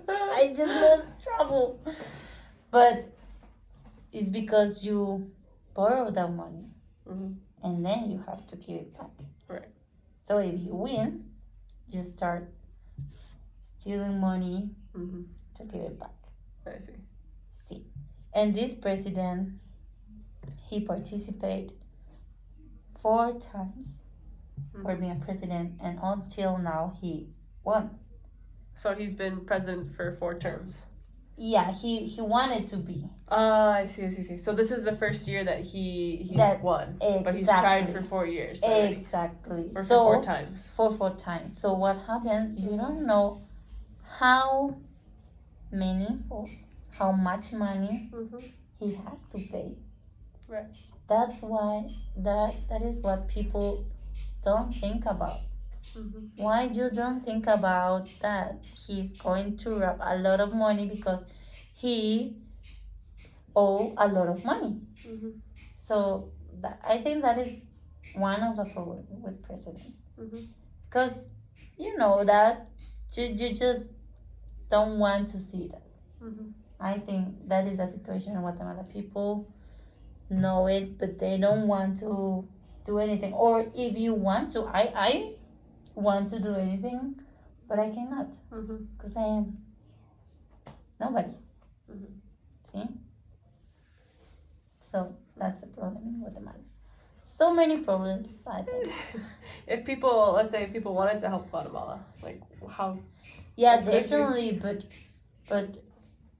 I just lost trouble. But it's because you borrow that money Mhm. and then you have to give it back. Right. So if you win, you start stealing money Mhm. to give it back. I see. See. And this president, he participated four times for being a president and until now he won. So he's been president for four terms. Yeah, he, he wanted to be. Ah, I see, I see, I see. So this is the first year that he he's That- won, but he's tried for four years already, Exactly. or for so four times. for four times. So what happened? You don't know how many or how much money Mhm. he has to pay. Right. That's why that that is what people don't think about. Mhm. Why you don't think about that? He's going to rob a lot of money because he owe a lot of money. Mhm. So that, I think that is one of the problems with presidents. Mhm. Because you know that you, you just don't want to see that. Mhm. I think that is the situation in Guatemala. People know it, but they don't want to do anything. Or if you want to, I, I want to do anything, but I cannot because I am nobody. Mhm. See? So that's the problem in Guatemala. So many problems, I think. if people, let's say, if people wanted to help Guatemala, like how Yeah, definitely, but but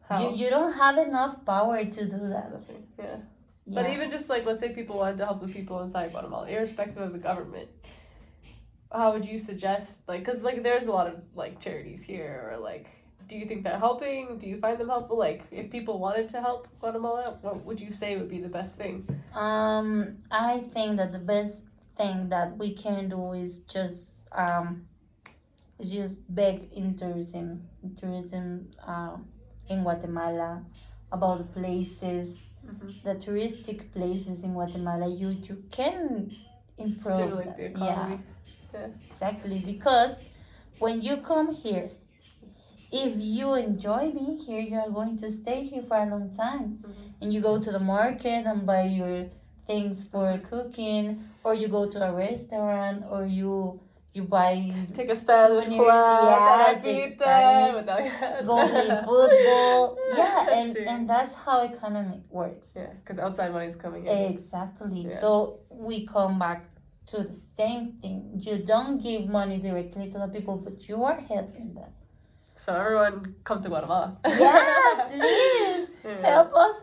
how? you, you don't have enough power to do that. yeah. But Yeah. even just like let's say people wanted to help the people inside Guatemala, irrespective of the government. How would you suggest like because like there's a lot of like charities here or like do you think they're helping? Do you find them helpful? Like if people wanted to help Guatemala, what would you say would be the best thing? Um, I think that the best thing that we can do is just um, is just beg in tourism, tourism um, in Guatemala about the places, Mhm. the touristic places in Guatemala. You you can improve. Stimulate the economy. Yeah, exactly. Because when you come here, if you enjoy being here, you are going to stay here for a long time Mhm. and you go to the market and buy your things for cooking or you go to a restaurant or you you buy Take a Spanish class, yeah, and pizza, Spanish, without- go play football yeah and See. and that's how economy works yeah, because outside money is coming in. exactly Yeah. so we come back to the same thing. You don't give money directly to the people, but you are helping them. So everyone come to Guatemala. Yeah, please Yeah. help us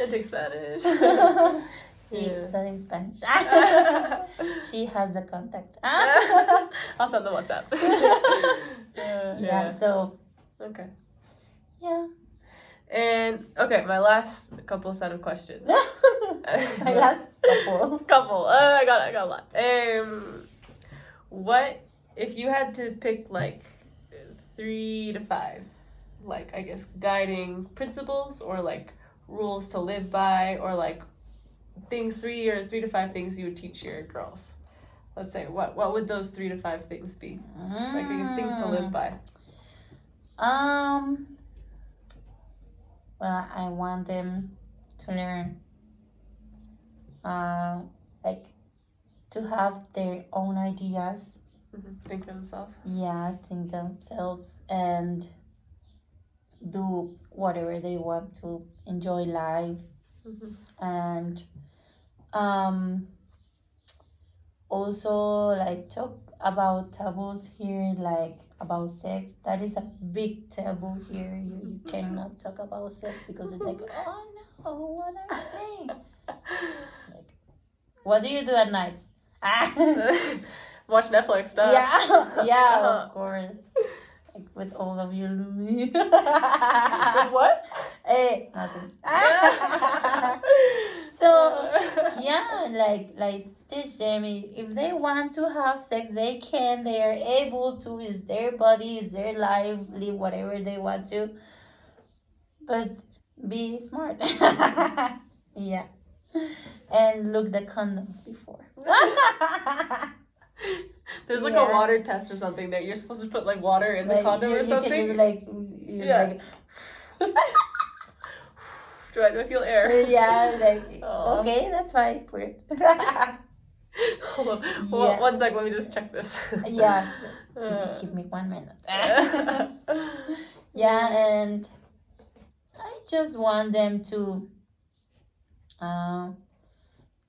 I take Spanish. See, Yeah. studying Spanish. she has the contact. I'll send the WhatsApp. yeah, yeah, so Okay. yeah. And okay, my last couple set of questions. My last couple. couple. Uh, I got I got a lot. Um, what if you had to pick like three to five, like I guess guiding principles or like rules to live by or like things three or three to five things you would teach your girls. Let's say what what would those three to five things be? Like these things to live by. Um. Well, I want them to learn. Uh, like to have their own ideas. Mm-hmm. Think for themselves. Yeah, think themselves and do whatever they want to enjoy life Mm-hmm. and um also like talk about taboos here like about sex. That is a big taboo here. You, you cannot talk about sex because it's like oh no what am i saying? Like what do you do at nights Watch Netflix stuff. yeah yeah Uh-huh. of course with all of you Louis. What? Eh, nothing. so yeah, like like teach them if they want to have sex, they can. They are able to. It's their body, it's their life. Live whatever they want to. But be smart. yeah, and look the condoms before. There's like Yeah. a water test or something that you're supposed to put like water in the Like, condom you- or you can something. like you- Yeah. like Do I, do I feel air? yeah, like okay, that's fine. Put it. Hold on. Yeah. One, one sec, let me just check this. yeah, Uh, give, give me one minute. yeah, and I just want them to, uh,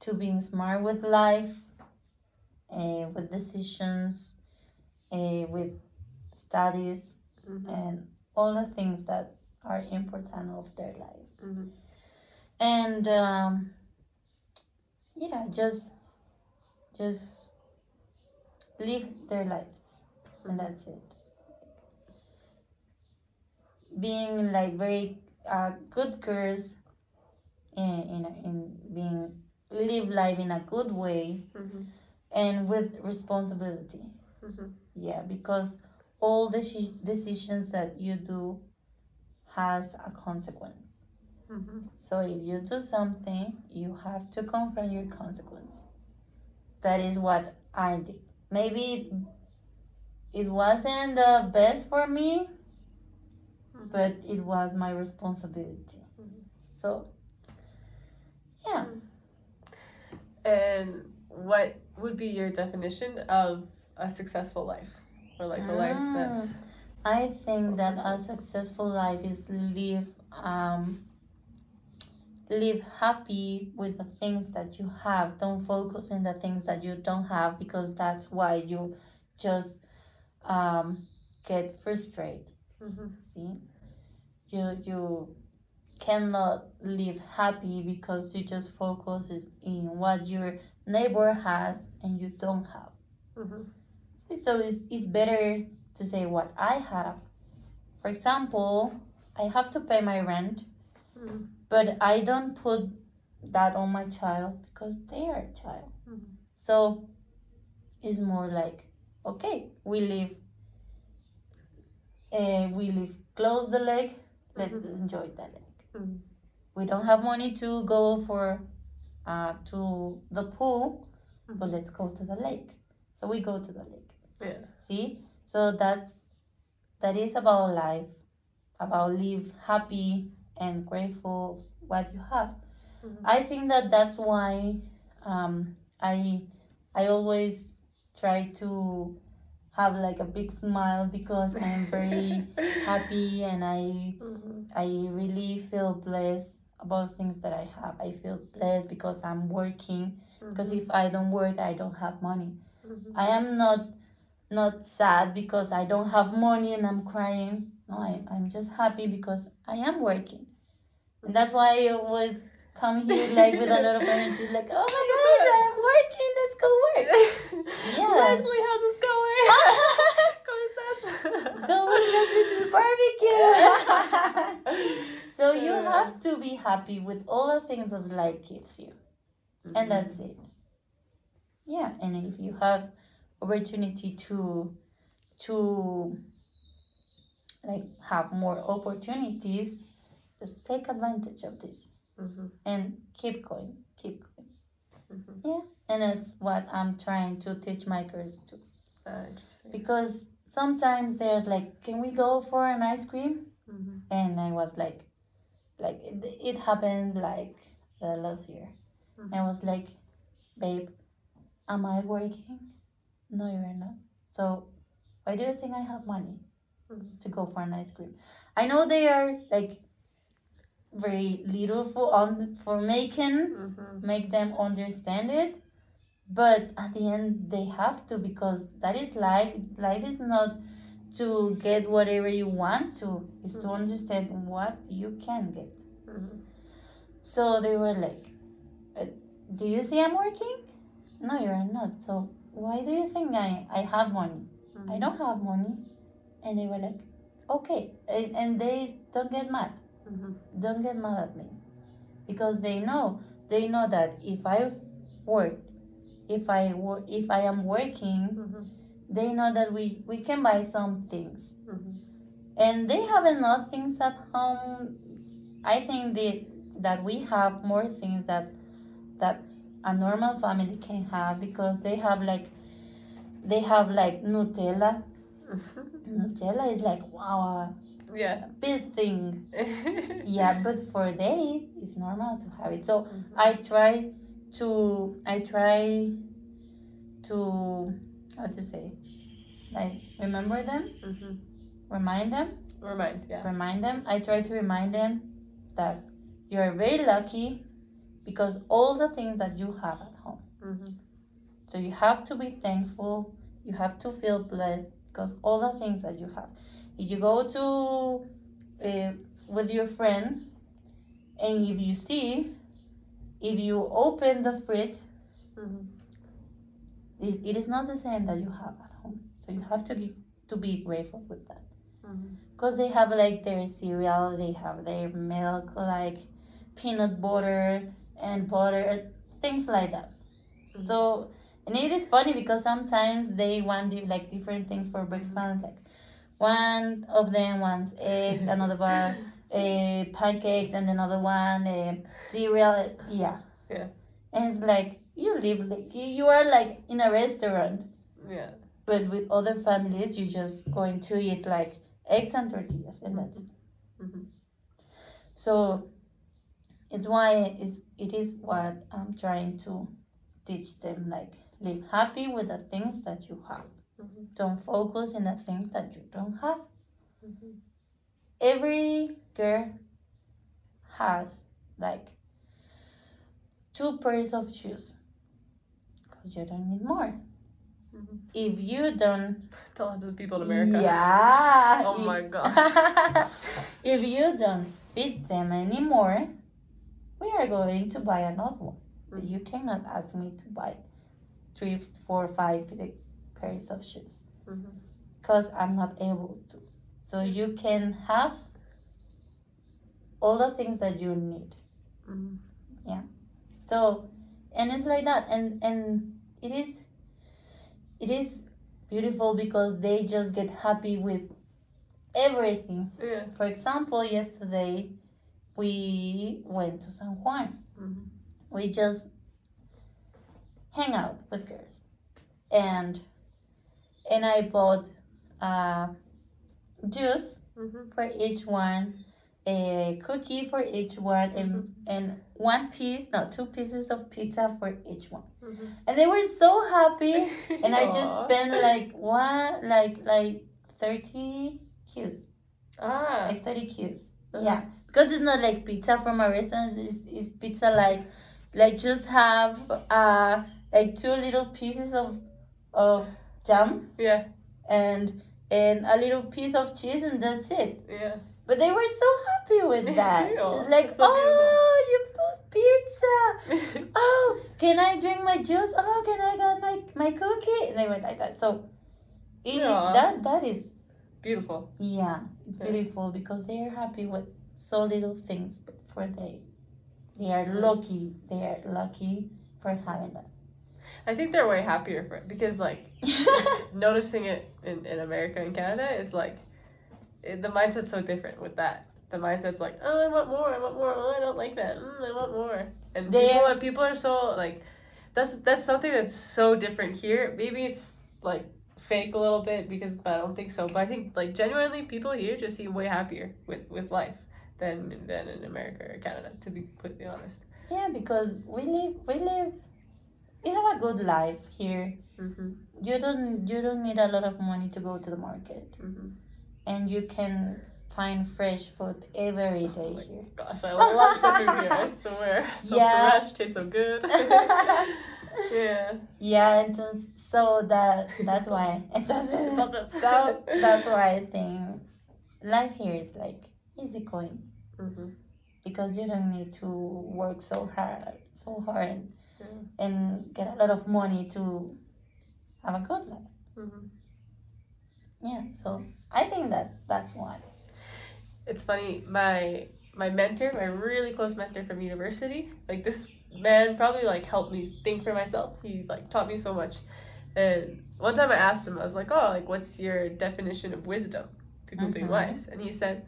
to being smart with life, uh, with decisions, uh, with studies, Mhm, and all the things that are important of their life. mhm. and um, yeah just just live their lives and that's it being like very uh, good girls in, in, in being live life in a good way Mhm, and with responsibility mhm. yeah because all the deci- decisions that you do has a consequence Mhm. so if you do something, you have to confront your consequence. That is what I did. Maybe it wasn't the best for me, Mhm. but it was my responsibility. Mhm. So, yeah. And what would be your definition of a successful life? Or like a life that's. I think that a successful life is live um live happy with the things that you have. Don't focus on the things that you don't have because that's why you just um get frustrated. Mhm, See? You you cannot live happy because you just focus is- in what your neighbor has and you don't have. mhm, So it's, it's better to say what I have. For example, I have to pay my rent, mhm, but I don't put that on my child because they are a child. mhm. So it's more like, okay, we live, uh, we live close the lake. Let's Mhm. enjoy the lake. Mhm. We don't have money to go for, uh, to the pool, but Mhm. let's go to the lake. So we go to the lake. Yeah. see so that's that is about life about live happy and grateful what you have Mhm. i think that that's why um i i always try to have like a big smile because i'm very happy and i Mhm, i really feel blessed about things that i have i feel blessed because i'm working because if I don't work, I don't have money. Mhm. I am not not sad because I don't have money and I'm crying. No, I, I'm just happy because I am working. And that's why I always come here like with a lot of energy, like, oh my gosh, I am working, let's go work. Yeah. Leslie, how's this going? ¿Cómo estás? Go with Leslie to the barbecue. so you have to be happy with all the things that life gives you. And that's it. Yeah, and if you have opportunity to to like have more opportunities, just take advantage of this Mhm, and keep going, keep going. mhm. And that's what I'm trying to teach my girls to. Because sometimes they're like, "Can we go for an ice cream?" Mhm, And I was like, like it, it happened like the last year. Mhm. I was like, babe, am I working? No, you're not. So why do you think I have money Mhm. to go for an ice cream? I know they are like very little for on for making Mhm, make them understand it, but at the end they have to because that is life. Life is not to get whatever you want to. is to Mhm. understand what you can get. mhm. So they were like, "Do you see I'm working? No, you're not. So why do you think I, I have money? I don't have money." And they were like, "Okay," and, and they don't get mad. Mhm, Don't get mad at me, because they know they know that if I work, if I work, if I am working, mhm, they know that we we can buy some things mhm. and they have enough things at home i think that that we have more things that that a normal family can have because they have like they have like nutella nutella is like wow Yeah. a big thing yeah but for they it's normal to have it so Mhm. i try to i try to how to say like remember them Mhm. remind them Remind, yeah. remind them i try to remind them that you are very lucky because all the things that you have at home. Mhm, so you have to be thankful you have to feel blessed because all the things that you have. If you go to uh, with your friend and if you see if you open the fridge mhm. it, it is not the same that you have at home. So you have to give, to be grateful with that. Because they have like their cereal, they have their milk, like peanut butter and butter, things like that. So, and it is funny because sometimes they want like different things for breakfast. Like one of them wants eggs, another one uh, pancakes, and another one uh, cereal. Yeah. Yeah. And it's like you live like you are like in a restaurant. Yeah. But with other families, you just going to eat like eggs and tortillas, and that's it. Mhm. So it's why it's, it is what I'm trying to teach them. Like live happy with the things that you have. Mhm. Don't focus in the things that you don't have. Mhm. Every girl has like two pairs of shoes because you don't need more. Mhm. If you don't Tell the people in America. Yeah. Oh if- my gosh. if you don't fit them anymore, we are going to buy another one. But You cannot ask me to buy three, four, five, six pairs of shoes because I'm not able to. So you can have all the things that you need. Mhm. Yeah. So, and it's like that, and and it is, it is beautiful because they just get happy with everything. Yeah. For example, yesterday we went to San Juan. Mhm. We just hang out with girls, and and I bought uh, juice Mhm. for each one, a cookie for each one, and and one piece, no, two pieces of pizza for each one. Mhm. And they were so happy, and I just spent like one, like like thirty Qs. Ah. like 30 Qs Uh-huh. yeah because it's not like pizza from a restaurant it's, it's pizza like like just have uh like two little pieces of of jam Yeah, and and a little piece of cheese and that's it. yeah. But they were so happy with that. Yeah, like, so oh, you put pizza. Oh, can I drink my juice? Oh, can I get my my cookie? And they were like that. So, it, Yeah. that that is Beautiful. yeah, it's Yeah. beautiful because they are happy with so little things, but for they they are lucky. They are lucky for having that. I think they're way happier for it because like just noticing it in, in America and Canada is like it, the mindset's so different with that. The mindset's like, oh, I want more, I want more, oh, I don't like that, mm, I want more. And They people, are- people are so like, that's that's something that's so different here. Maybe it's like fake a little bit because but I don't think so. But I think like genuinely, people here just seem way happier with with life than than in America or Canada. To be completely honest. yeah, because we live we live we have a good life here. Mhm. You don't you don't need a lot of money to go to the market. Mhm. and you can find fresh food every day my here. Gosh, I love food here. I swear. So Yeah. fresh, tastes so good. yeah. Yeah, and so, that that's why it doesn't. That's so that's why I think life here is like easy going Mhm. because you don't need to work so hard, so hard, and, Yeah. and get a lot of money to have a good life. Mhm. Yeah, so I think that that's why. It's funny. My my mentor, my really close mentor from university, like this man probably like helped me think for myself. He like taught me so much. And one time I asked him, I was like, "Oh, like what's your definition of wisdom? People being Mhm. wise?" And he said,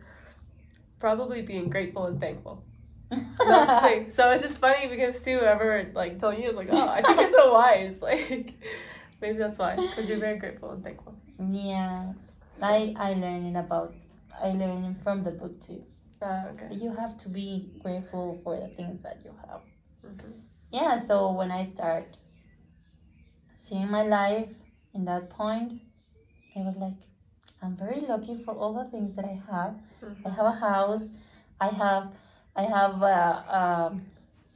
"Probably being grateful and thankful." That's. So it's just funny because too, whoever like told you, I was like, oh, I think you're so wise. Like, maybe that's why, because you're very grateful and thankful. yeah, I I learning about I learning from the book too. Uh, okay. you have to be grateful for the things that you have. Mhm. Yeah, so when I start seeing my life in that point, I was like, I'm very lucky for all the things that I have. I Mhm. have a house. I have, I have a, um,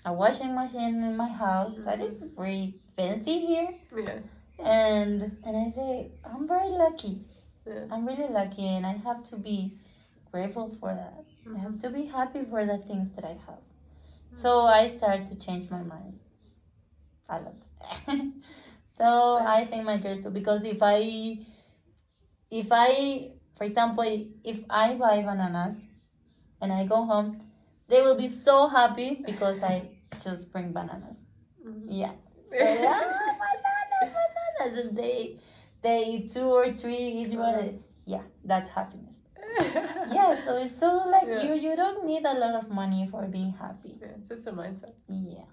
a washing machine in my house that is very fancy here, Yeah. and and I say I'm very lucky. Yeah. I'm really lucky, and I have to be grateful for that. I have to be happy for the things that I have. So I started to change my mind a lot. so I think my girls too because if I if I for example if I buy bananas and I go home, they will be so happy because I just bring bananas. Mhm. Yeah. So yeah, bananas, bananas and they they eat two or three each one. Yeah, that's happiness. Yeah, so it's so like Yeah. you you don't need a lot of money for being happy. Yeah, it's just a mindset. Yeah.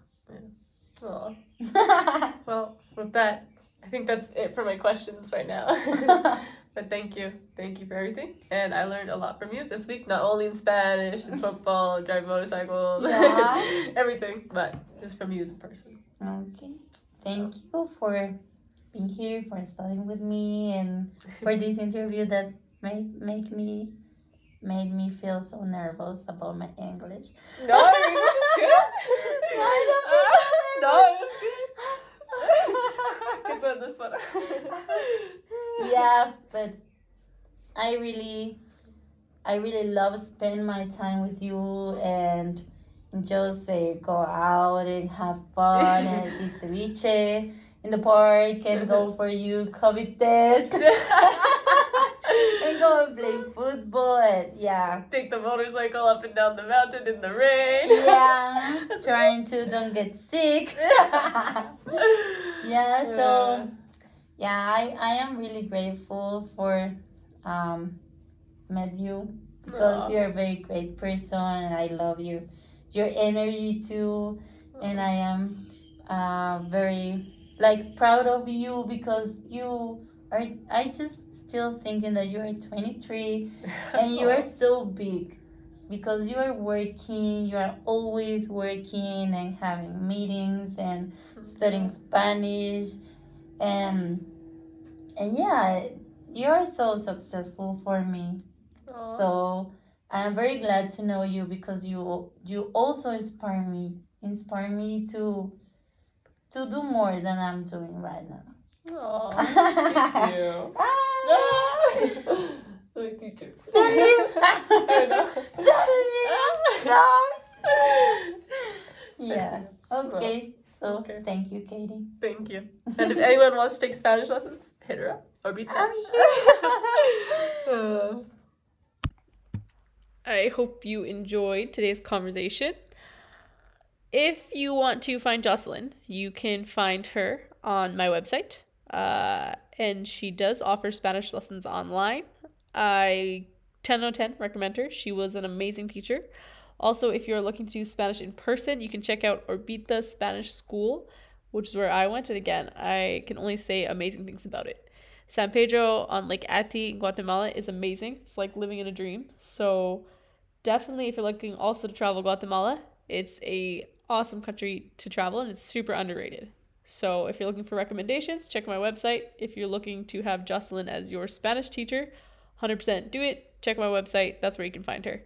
Aw. Well, with that, I think that's it for my questions right now. But thank you. Thank you for everything. And I learned a lot from you this week, not only in Spanish and football, drive motorcycles, Yeah. everything, but just from you as a person. okay. Thank you for being here, for studying with me, and for this interview that made make me made me feel so nervous about my English. No, English is good. No, I don't feel so no, nervous. it was good. Good put this one. yeah, but I really, I really love spend my time with you and just uh, go out and have fun and eat ceviche in the park and go for you COVID test go and play football and yeah. Take the motorcycle up and down the mountain in the rain. Yeah, trying to don't get sick. yeah, so yeah, I, I am really grateful for um met you because Aw. you're a very great person and I love your your energy too and I am uh very like proud of you because you are I just still thinking that you are 23 and you are so big because you are working you are always working and having meetings and studying mm-hmm. Spanish and and yeah you're so successful for me Aw. so I am very glad to know you because you you also inspire me inspire me to to do more than I'm doing right now. Aw, thank you. Ah, My teacher. I know. Daddy. yeah. Okay. So Okay. thank you, Katie. Thank you. And if anyone wants to take Spanish lessons, hit her up or beat I'm Uh, I hope you enjoyed today's conversation. If you want to find Jocelyn, you can find her on my website. Uh, and she does offer Spanish lessons online. I 10 out of 10 recommend her. She was an amazing teacher. Also, if you're looking to do Spanish in person, you can check out Orbita Spanish School, which is where I went. And again, I can only say amazing things about it. San Pedro on Lake Ati in Guatemala is amazing. It's like living in a dream. So definitely if you're looking also to travel Guatemala, it's a awesome country to travel and it's super underrated. So if you're looking for recommendations, check my website. If you're looking to have Jocelyn as your Spanish teacher, 100% do it. Check my website. That's where you can find her.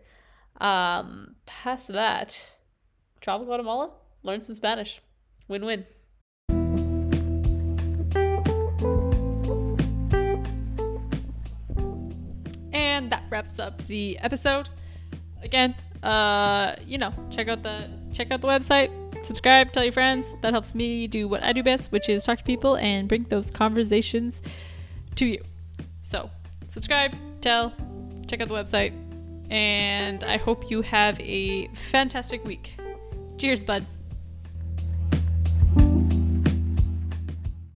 Um, past that, travel Guatemala, learn some Spanish. Win-win. And that wraps up the episode. Again, uh, you know, check out the check out the website, subscribe, tell your friends. That helps me do what I do best, which is talk to people and bring those conversations to you. So, subscribe, tell, check out the website, and I hope you have a fantastic week. Cheers, bud.